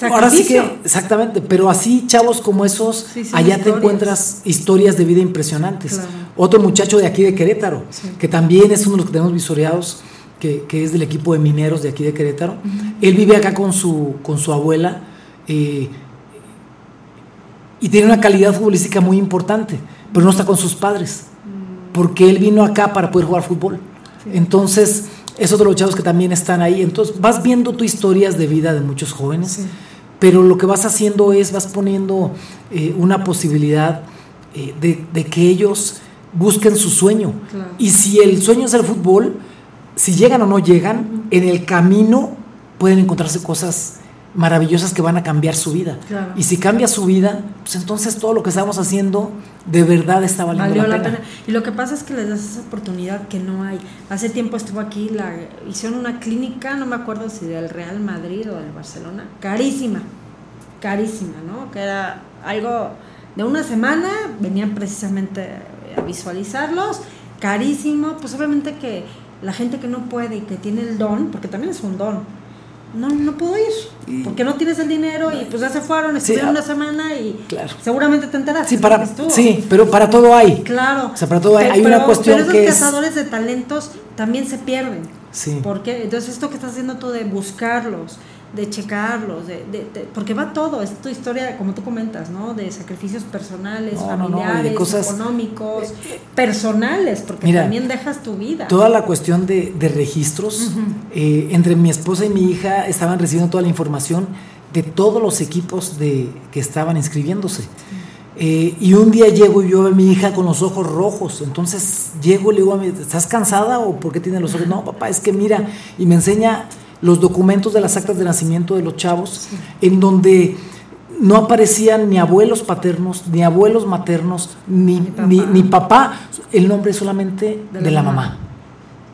ahora sí que, exactamente, pero así chavos como esos, Sí, sí, allá te encuentras historias de vida impresionantes. Claro. Otro muchacho de aquí de Querétaro, Sí. que también es uno de los que tenemos visoreados, que, que es del equipo de mineros de aquí de Querétaro. Él vive acá con su, con su abuela eh, y tiene una calidad futbolística muy importante, pero no está con sus padres, porque él vino acá para poder jugar fútbol. Entonces, es otro de los chavos que también están ahí. Entonces, vas viendo tu historias de vida de muchos jóvenes, Sí. pero lo que vas haciendo es, vas poniendo eh, una posibilidad eh, de, de que ellos busquen su sueño. Claro. Y si el sueño es el fútbol, si llegan o no llegan, en el camino pueden encontrarse cosas maravillosas que van a cambiar su vida. Claro. Y si cambia su vida, pues entonces todo lo que estamos haciendo de verdad está valiendo Valió la, pena. Y lo que pasa es que les das esa oportunidad que no hay. Hace tiempo estuvo aquí, la, hicieron una clínica, no me acuerdo si del Real Madrid o del Barcelona, carísima, carísima, ¿no? Que era algo de una semana, venían precisamente a visualizarlos, carísimo, pues obviamente que la gente que no puede y que tiene el don, porque también es un don, no, no pudo ir, porque no tienes el dinero y pues ya se fueron, estuvieron ah, una semana y claro. seguramente te enteraste. Sí, para, porque sí, pero para todo hay. Claro. O sea, para todo hay, Pe- hay una pero- cuestión pero esos que es... cazadores de talentos también se pierden. Sí. ¿Por qué? Entonces esto que estás haciendo tú de buscarlos, de checarlos, de, de- de- porque va todo, es tu historia, como tú comentas, ¿no? De sacrificios personales, No, no, no, y de familiares, cosas- económicos, personales, porque Mira, también dejas tu vida. Toda la cuestión de, registros, eh, entre mi esposa y mi hija estaban recibiendo toda la información de todos los equipos de, que estaban inscribiéndose. Eh, y un día llego y yo veo a mi hija con los ojos rojos. Entonces llego y le digo a mi ¿estás cansada o por qué tiene los ojos? No, papá, es que mira, y me enseña los documentos de las actas de nacimiento de los chavos, en donde no aparecían ni abuelos paternos, ni abuelos maternos, ni, Ni papá. ni, ni papá, el nombre solamente de, la mamá.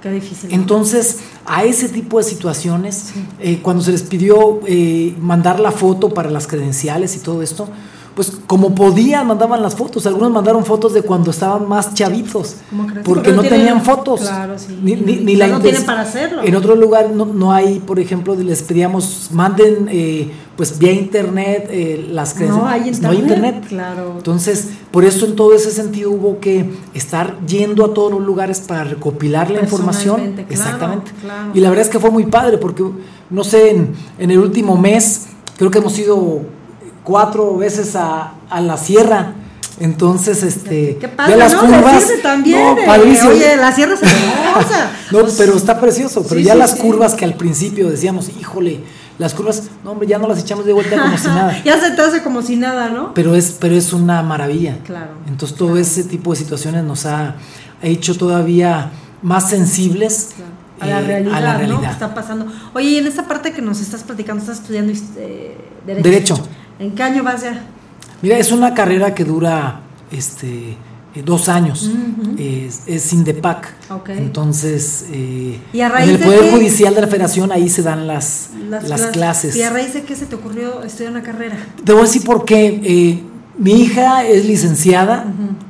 Qué difícil. Entonces, a ese tipo de situaciones, eh, cuando se les pidió eh, mandar la foto para las credenciales y todo esto, pues como podían mandaban las fotos. Algunos mandaron fotos de cuando estaban más chavitos, ¿Cómo crees? porque, Porque no no tienen- tenían fotos. claro, sí. Ni, ni- ni la no tienen para hacerlo. En otro lugar no, no hay, por ejemplo, les pedíamos, manden eh, pues vía internet eh, las no hay credenciales. internet. internet. Claro. Entonces, por eso en todo ese sentido hubo que estar yendo a todos los lugares para recopilar la información. Claro, Exactamente. claro. Y la verdad es que fue muy padre porque, no sé, en, en el último mes creo que hemos ido cuatro veces a, a la sierra. Entonces, este, Qué padre, ya las ¿no? curvas. También. no, eh. Oye, la sierra es hermosa. [laughs] No, Pues, pero está precioso. Pero sí, ya sí, las sí. curvas que al principio decíamos, híjole, las curvas, no, hombre, ya no las echamos de vuelta como si [laughs] nada. ya se te hace como si nada, ¿no? Pero es, pero es una maravilla. Claro. Entonces todo ese tipo de situaciones nos ha hecho todavía más sensibles A la eh, realidad, a la ¿no? Que está pasando. Oye, y en esta parte que nos estás platicando, estás estudiando eh, Derecho. Derecho. ¿En qué año vas ya? Mira, es una carrera que dura este eh, dos años. Es, es Indepac. Ok. Entonces, eh, ¿Y a raíz en el de Poder? Judicial de la Federación ahí se dan las, las, clas- clases. ¿Y a raíz de qué se te ocurrió estudiar una carrera? Te voy a decir por qué. Eh, mi hija es licenciada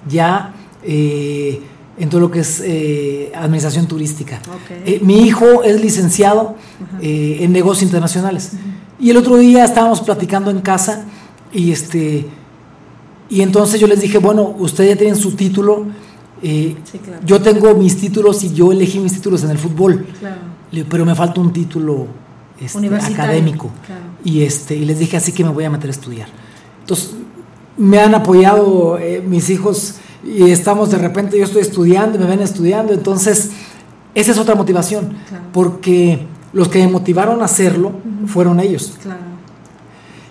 ya eh, en todo lo que es eh, administración turística. Ok. Eh, mi hijo es licenciado eh, en negocios internacionales. Y el otro día estábamos platicando en casa y este y entonces yo les dije, bueno, ustedes ya tienen su título. eh, Sí, claro. Yo tengo mis títulos y yo elegí mis títulos en el fútbol. Claro. Pero me falta un título este, académico. claro. Y, este, y les dije, así que me voy a meter a estudiar. Entonces, me han apoyado eh, mis hijos y estamos de repente, yo estoy estudiando y me ven estudiando. Entonces, esa es otra motivación, Claro. porque los que me motivaron a hacerlo fueron ellos. Claro.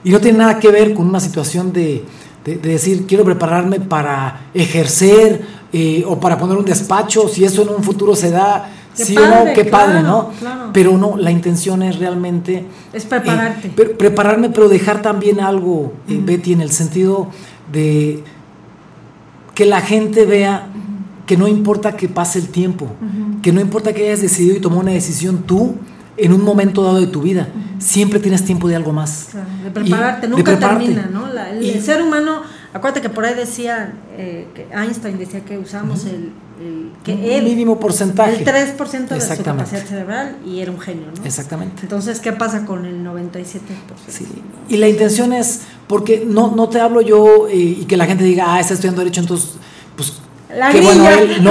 Y no tiene nada que ver con una situación de, de- de decir, quiero prepararme para ejercer eh, o para poner un despacho, si eso en un futuro se da, Qué sí o no, qué padre, ¿no? claro. Pero no, la intención es realmente... Es prepararte. eh, pre- prepararme, pero dejar también algo, eh, Betty, en el sentido de que la gente vea que no importa que pase el tiempo, que no importa que hayas decidido y tomado una decisión tú en un momento dado de tu vida, siempre tienes tiempo de algo más. Claro, de prepararte, Y- de nunca prepararte. termina, ¿no? La- el, Y- el ser humano, acuérdate que por ahí decía, eh, que Einstein decía que usamos el, el- que Un él, mínimo porcentaje. el 3% de su capacidad cerebral y era un genio, ¿no? Exactamente. Entonces, ¿qué pasa con el 97%? Sí. Y la intención es, porque no, no te hablo yo eh, y que la gente diga, ah, está estudiando Derecho, entonces, pues, La qué bueno él. No,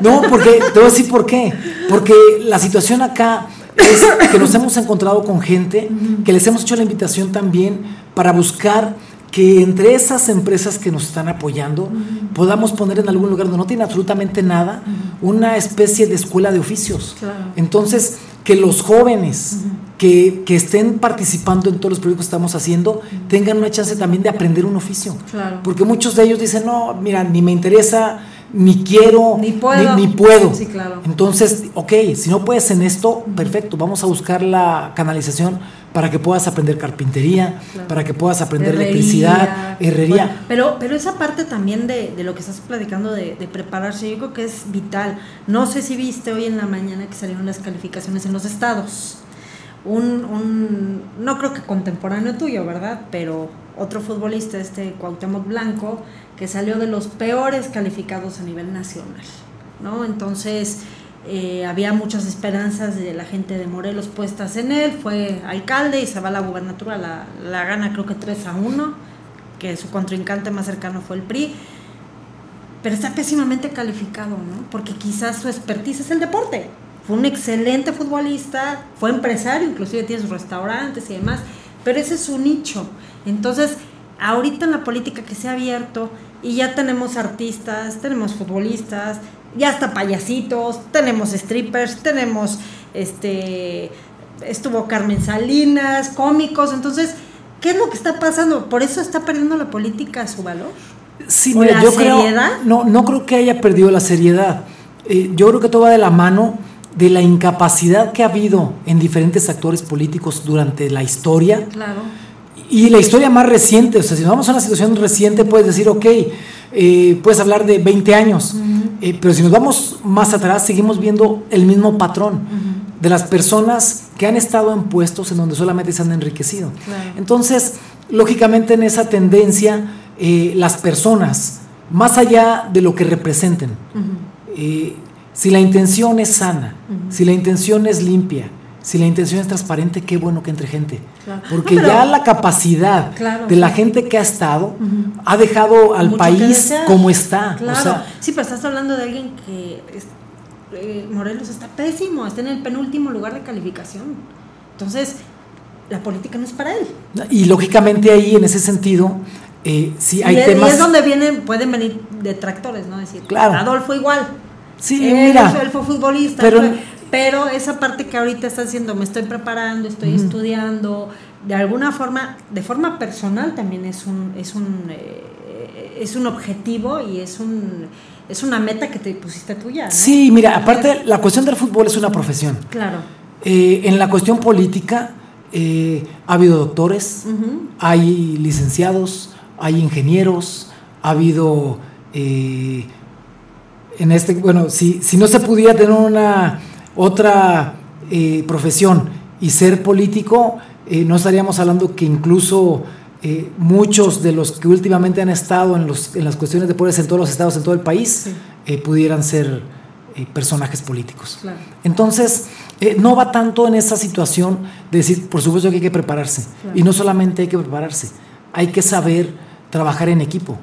no, porque te voy a decir por qué. Porque la situación acá es que nos hemos encontrado con gente que les hemos hecho la invitación también para buscar que entre esas empresas que nos están apoyando podamos poner en algún lugar donde no tiene absolutamente nada una especie de escuela de oficios. Claro. Entonces, que los jóvenes que, que estén participando en todos los proyectos que estamos haciendo tengan una chance también de aprender un oficio. Claro. Porque muchos de ellos dicen, no, mira, ni me interesa, ni quiero, Ni puedo. Ni, ni puedo. Sí, claro. Entonces, ok, si no puedes en esto, perfecto, vamos a buscar la canalización para que puedas aprender carpintería, Claro. para que puedas aprender Herrería. electricidad, herrería. Bueno, pero, pero esa parte también de, de lo que estás platicando de, de prepararse, yo creo que es vital. No sé si viste hoy en la mañana que salieron las calificaciones en los estados. Un, un no creo que contemporáneo tuyo, ¿verdad? Pero otro futbolista, este Cuauhtémoc Blanco, que salió de los peores calificados a nivel nacional, ¿no? Entonces, eh, había muchas esperanzas de la gente de Morelos puestas en él, fue alcalde y se va a la gubernatura, la, la gana creo que 3 a 1, que su contrincante más cercano fue el PRI, pero está pésimamente calificado, ¿no? Porque quizás su expertise es el deporte. Fue un excelente futbolista, fue empresario, inclusive tiene sus restaurantes y demás, pero ese es su nicho. Entonces, ahorita en la política que se ha abierto y ya tenemos artistas, tenemos futbolistas, ya hasta payasitos, tenemos strippers, tenemos este estuvo Carmen Salinas, cómicos, entonces, ¿qué es lo que está pasando? Por eso está perdiendo la política su valor. Sí, ¿O mira, la yo seriedad? creo, no, no creo que haya perdido la seriedad. Eh, yo creo que todo va de la mano de la incapacidad que ha habido en diferentes actores políticos durante la historia Claro. y la historia más reciente. O sea, si nos vamos a una situación reciente, puedes decir, ok, eh, puedes hablar de 20 años, Eh, pero si nos vamos más atrás, seguimos viendo el mismo patrón de las personas que han estado en puestos en donde solamente se han enriquecido. Claro. Entonces, lógicamente en esa tendencia, eh, las personas, más allá de lo que representen, eh, si la intención es sana, si la intención es limpia, si la intención es transparente, qué bueno que entre gente. Claro. Porque No, ya la capacidad Claro, de la gente que ha estado ha dejado al Mucho país como está. Claro. O sea, sí, pero estás hablando de alguien que es- eh, Morelos está pésimo, está en el penúltimo lugar de calificación. Entonces, la política no es para él. y lógicamente ahí, en ese sentido, eh, sí hay y, es, y temas... es donde vienen, pueden venir detractores, ¿no? Decir, Claro. Adolfo igual. Sí, él, mira. él fue futbolista. pero- Pero, pero esa parte que ahorita estás haciendo, me estoy preparando, estoy estudiando, de alguna forma, de forma personal también es un, es un, eh, es un objetivo y es un es una meta que te pusiste tuya. ¿no? Sí, mira, aparte la cuestión del fútbol es una profesión. Claro. Eh, en la cuestión política eh, ha habido doctores, hay licenciados, hay ingenieros, ha habido eh, en este, bueno, si, si no se pudiera tener una otra eh, profesión y ser político, eh, no estaríamos hablando que incluso eh, muchos de los que últimamente han estado en, los, en las cuestiones de poderes en todos los estados, en todo el país, Sí. pudieran ser personajes políticos. Claro. Entonces, no va tanto en esa situación de decir, por supuesto que hay que prepararse. Claro. Y no solamente hay que prepararse, hay que saber trabajar en equipo.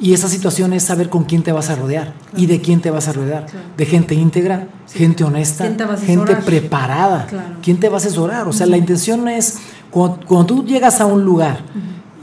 Y esa situación es saber con quién te vas a rodear y de quién te vas a rodear. Claro. De gente íntegra, gente honesta, ¿Quién te va a gente preparada. Claro. ¿Quién te va a asesorar? O sea, la intención es, cuando, cuando tú llegas a un lugar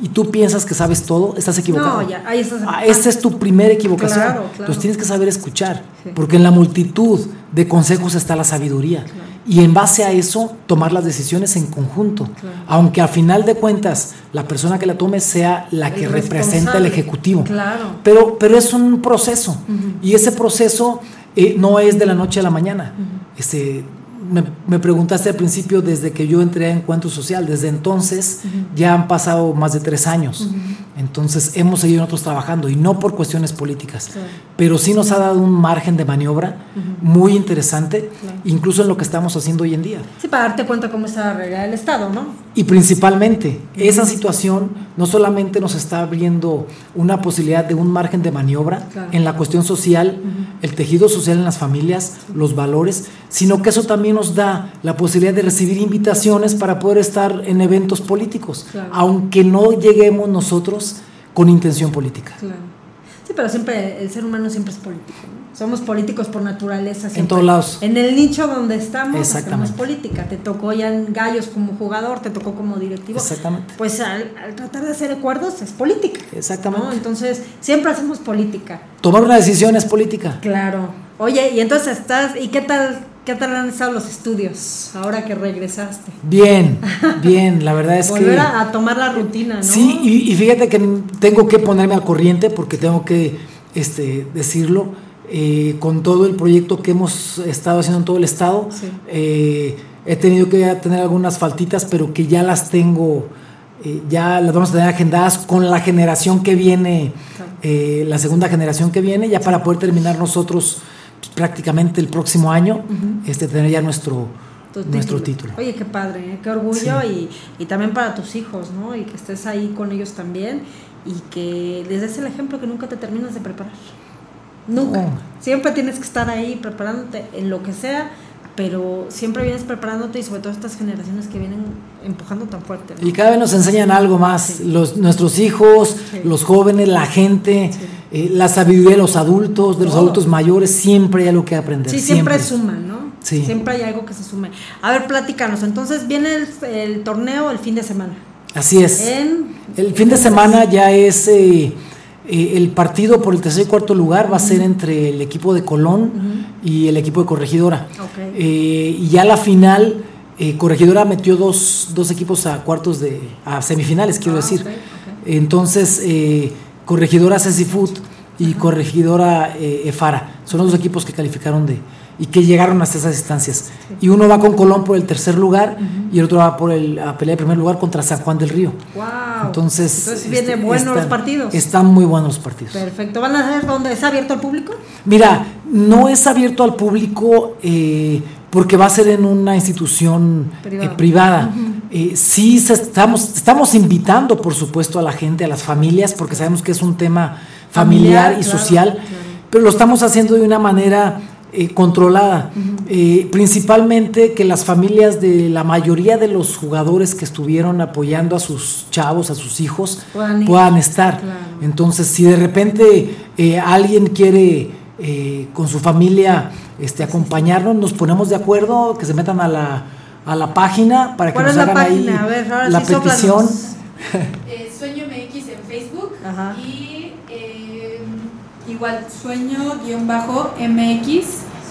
y tú piensas que sabes todo, estás equivocado. No, ya, ahí estás. Ah, esta es tu primera equivocación. Entonces tienes que saber escuchar, Sí. porque en la multitud de consejos está la sabiduría. Y en base a eso tomar las decisiones en conjunto. Claro. Aunque a final de cuentas la persona que la tome sea la que El representa el. Ejecutivo. Claro. Pero, pero es un proceso y ese proceso eh, no es de la noche a la mañana. Este, me, me preguntaste al principio desde que yo entré a Encuentro Social, desde entonces ya han pasado más de tres años. Entonces hemos seguido nosotros trabajando y no por cuestiones políticas, pero sí nos ha dado un margen de maniobra muy interesante, incluso en lo que estamos haciendo hoy en día. Sí, para darte cuenta cómo está arreglada el Estado, ¿no? Y principalmente, esa situación no solamente nos está abriendo una posibilidad de un margen de maniobra Claro. en la cuestión social, el tejido social en las familias, los valores, sino que eso también nos da la posibilidad de recibir invitaciones para poder estar en eventos políticos, Claro. aunque no lleguemos nosotros con intención política. Claro. Sí, pero siempre el ser humano siempre es político. ¿no? Somos políticos por naturaleza. siempre. todos lados. En el nicho donde estamos hacemos Exactamente. política. Te tocó ya en Gallos como jugador, te tocó como directivo. Exactamente. Pues al, al tratar de hacer acuerdos es política. Exactamente. ¿no? Entonces siempre hacemos política. Tomar una decisión es política. Claro. Oye, y entonces estás, ¿y qué tal, qué tal han estado los estudios ahora que regresaste? Bien, [laughs] bien, la verdad es Volver que... a, a tomar la rutina, ¿no? Sí, y, y fíjate que tengo que ponerme al corriente porque tengo que este, decirlo. eh, con todo el proyecto que hemos estado haciendo en todo el estado, Sí. eh, he tenido que tener algunas faltitas, pero que ya las tengo, eh, ya las vamos a tener agendadas con la generación que viene, la segunda generación que viene, ya para poder terminar nosotros prácticamente el próximo año, este, tener ya nuestro, Tu nuestro título. Oye, qué padre, ¿eh? qué orgullo y, y también para tus hijos, ¿no? Y que estés ahí con ellos también y que les des el ejemplo que nunca te terminas de preparar. Nunca. No. Siempre tienes que estar ahí preparándote en lo que sea, pero siempre vienes preparándote y sobre todo estas generaciones que vienen empujando tan fuerte. ¿no? Y cada vez nos enseñan algo más, Sí. los, nuestros hijos, Sí. los jóvenes, la gente, Sí. eh, la sabiduría de los adultos, de los Todo. adultos mayores, siempre hay algo que aprender. Sí, siempre, suman, ¿no? Sí. Siempre hay algo que se sume. A ver, platícanos. Entonces viene el, el torneo el fin de semana. Así es. En, El fin de semana ya es eh, eh, el partido por el tercer y cuarto lugar, va a ser entre el equipo de Colón y el equipo de Corregidora. Eh, y ya la final, eh, Corregidora metió dos, dos equipos a cuartos de, a semifinales, quiero Ah, decir. Entonces, Corregidora Ceci Food y Corregidora Efara. Son los dos equipos que calificaron de y que llegaron hasta esas instancias. Y uno va con Colón por el tercer lugar y el otro va por el, a pelear el primer lugar contra San Juan del Río. Wow. Entonces, Entonces este, buenos los están- partidos. Están muy buenos los partidos. Perfecto. ¿Van a ser donde es abierto al público? Mira, no es abierto al público eh, porque va a ser en una institución eh, Privada. Eh, sí, se- estamos, estamos invitando, por supuesto, a la gente, a las familias, porque sabemos que es un tema familiar, Familiar, y claro, social, claro. pero lo estamos haciendo de una manera eh, controlada. Eh, principalmente que las familias de la mayoría de los jugadores que estuvieron apoyando a sus chavos, a sus hijos, Puedan puedan estar. Claro. Entonces, si de repente eh, alguien quiere eh, con su familia este, acompañarnos, nos ponemos de acuerdo, que se metan a la, a la página para que ¿Cuál nos hagan página? ahí A ver, ahora la sí, petición. [laughs] Eh, Sueño MX en Facebook Ajá. y eh, igual sueño-mx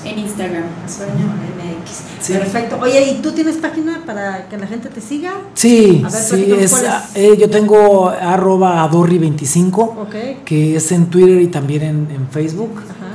en Instagram. Sueño MX. Sí. Perfecto. Oye, ¿y tú tienes página para que la gente te siga? Sí, A ver, sí, es, ah, eh, yo tengo arroba adorri25, Ok. que es en Twitter y también en, en Facebook. Ajá.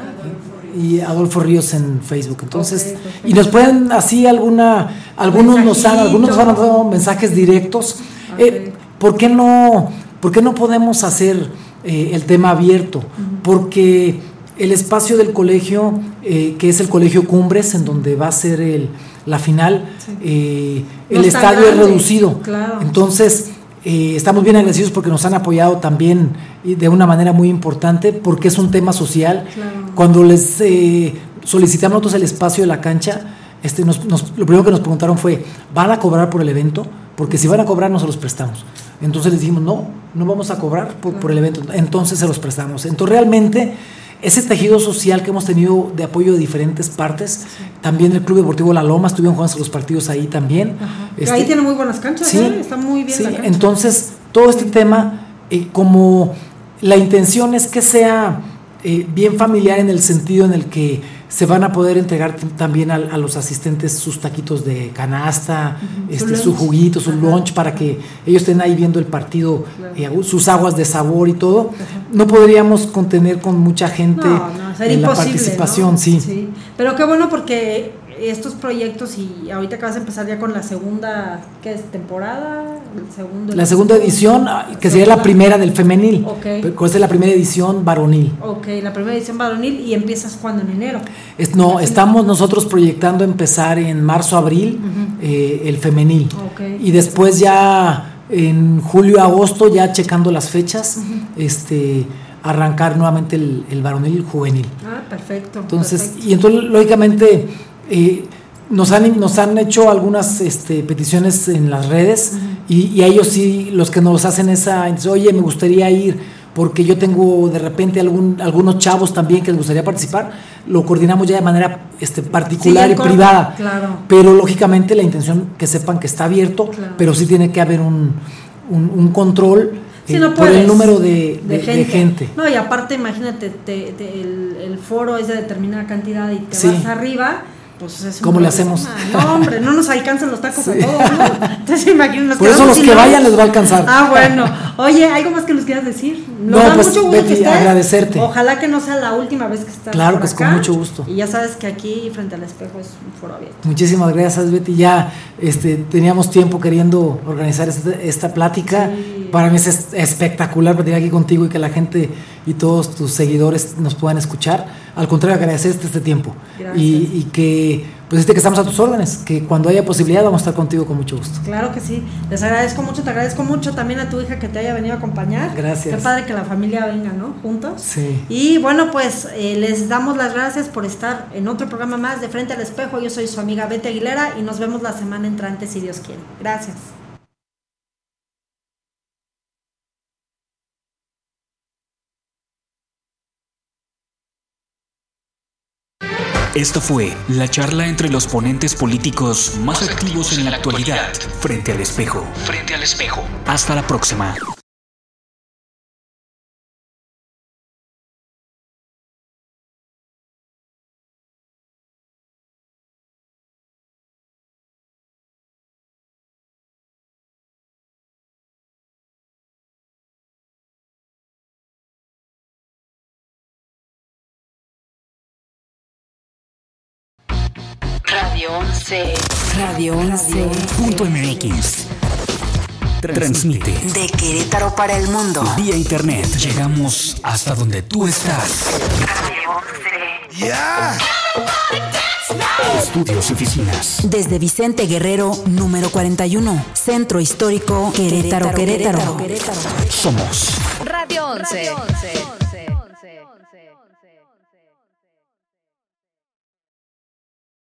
y Adolfo Ríos en Facebook. Entonces, y nos pueden así alguna, algunos nos han, algunos nos han dado mensajes directos. Eh, ¿por qué no, por qué no podemos hacer eh, el tema abierto? Porque el espacio del colegio, eh, que es el colegio Cumbres, en donde va a ser el, la final, eh, No el estadio es reducido. claro. Entonces, eh, estamos bien agradecidos porque nos han apoyado también de una manera muy importante, porque es un tema social. Claro. Cuando les eh, solicitamos nosotros el espacio de la cancha, este, nos- nos- lo primero que nos preguntaron fue, ¿van a cobrar por el evento? Porque si van a cobrar, no se los prestamos. Entonces les dijimos, no, no vamos a cobrar por, por el evento. Entonces se los prestamos. Entonces realmente ese tejido social que hemos tenido de apoyo de diferentes partes, también el Club Deportivo La Loma, estuvieron jugando los partidos ahí también. Que Este, ahí tiene muy buenas canchas, Sí, ¿eh? Está muy bien sí, la entonces todo este tema, eh, como la intención es que sea eh, bien familiar en el sentido en el que se van a poder entregar también a, a los asistentes sus taquitos de canasta, este, Su su, juguito, su lunch, para que ellos estén ahí viendo el partido, Claro. eh, sus aguas de sabor y todo. No podríamos contener con mucha gente No, no, sería en la participación, ¿no? sí. Pero qué bueno porque estos proyectos y ahorita acabas de empezar ya con la segunda, ¿qué es? ¿Temporada? El segundo, La segunda edición, ah, que sería la primera del femenil, Ok. pero esta es la primera edición varonil. Ok, la primera edición varonil y empiezas cuando en enero. Es- no, estamos nosotros proyectando empezar en marzo, abril eh, el femenil. Ok. Y después ya en julio, agosto, ya checando las fechas, este arrancar nuevamente el, el varonil juvenil. Ah, perfecto. Entonces, perfecto. y entonces lógicamente eh, nos han, nos han hecho algunas este, peticiones en las redes y, y a ellos sí, los que nos hacen esa, entonces, oye, me gustaría ir porque yo tengo de repente algún, algunos chavos también que les gustaría participar, lo coordinamos ya de manera este, particular Sí, y corto, privada. claro. Pero lógicamente la intención que sepan que está abierto, Claro. pero sí tiene que haber un, un, un control Sí, eh, no por el número de, de- de gente. No, y aparte, imagínate, te- te- el, el foro es de determinada cantidad y te Sí. vas arriba, pues es ¿Cómo le hacemos? No, hombre, no nos alcanzan los tacos a [laughs] todos, ¿no? Entonces, imagínate. Por eso los que vayan les va a alcanzar. Ah, bueno. Oye, ¿algo más que nos quieras decir? Nos No, da pues, mucho gusto Betty, que estés. agradecerte. Ojalá que no sea la última vez que estás Claro por que es con mucho gusto. Y ya sabes que aquí, frente al espejo, es un foro abierto. Muchísimas gracias, Betty. Ya este, teníamos tiempo queriendo organizar esta, esta plática. Sí. Para mí es es espectacular platicar aquí contigo y que la gente y todos tus seguidores nos puedan escuchar. Al contrario, agradecerte este tiempo. Gracias. Y, y que, pues, este que estamos a tus órdenes, que cuando haya posibilidad vamos a estar contigo con mucho gusto. Claro que sí. Les agradezco mucho, te agradezco mucho también a tu hija que te haya venido a acompañar. Gracias. Qué padre que la familia venga, ¿no? Juntos. Sí. Y bueno, pues eh, les damos las gracias por estar en otro programa más de Frente al Espejo. Yo soy su amiga Betty Aguilera y nos vemos la semana entrante si Dios quiere. Gracias. Esto fue la charla entre los ponentes políticos más activos en la actualidad, frente al espejo. Frente al espejo. Hasta la próxima. 11. Radio 11. Punto MX. Transmite De Querétaro para el mundo. vía internet. Llegamos hasta donde tú estás. Radio 11. Estudios y oficinas. Desde Vicente Guerrero, número 41. Centro Histórico, Querétaro, Querétaro. Somos Radio 11.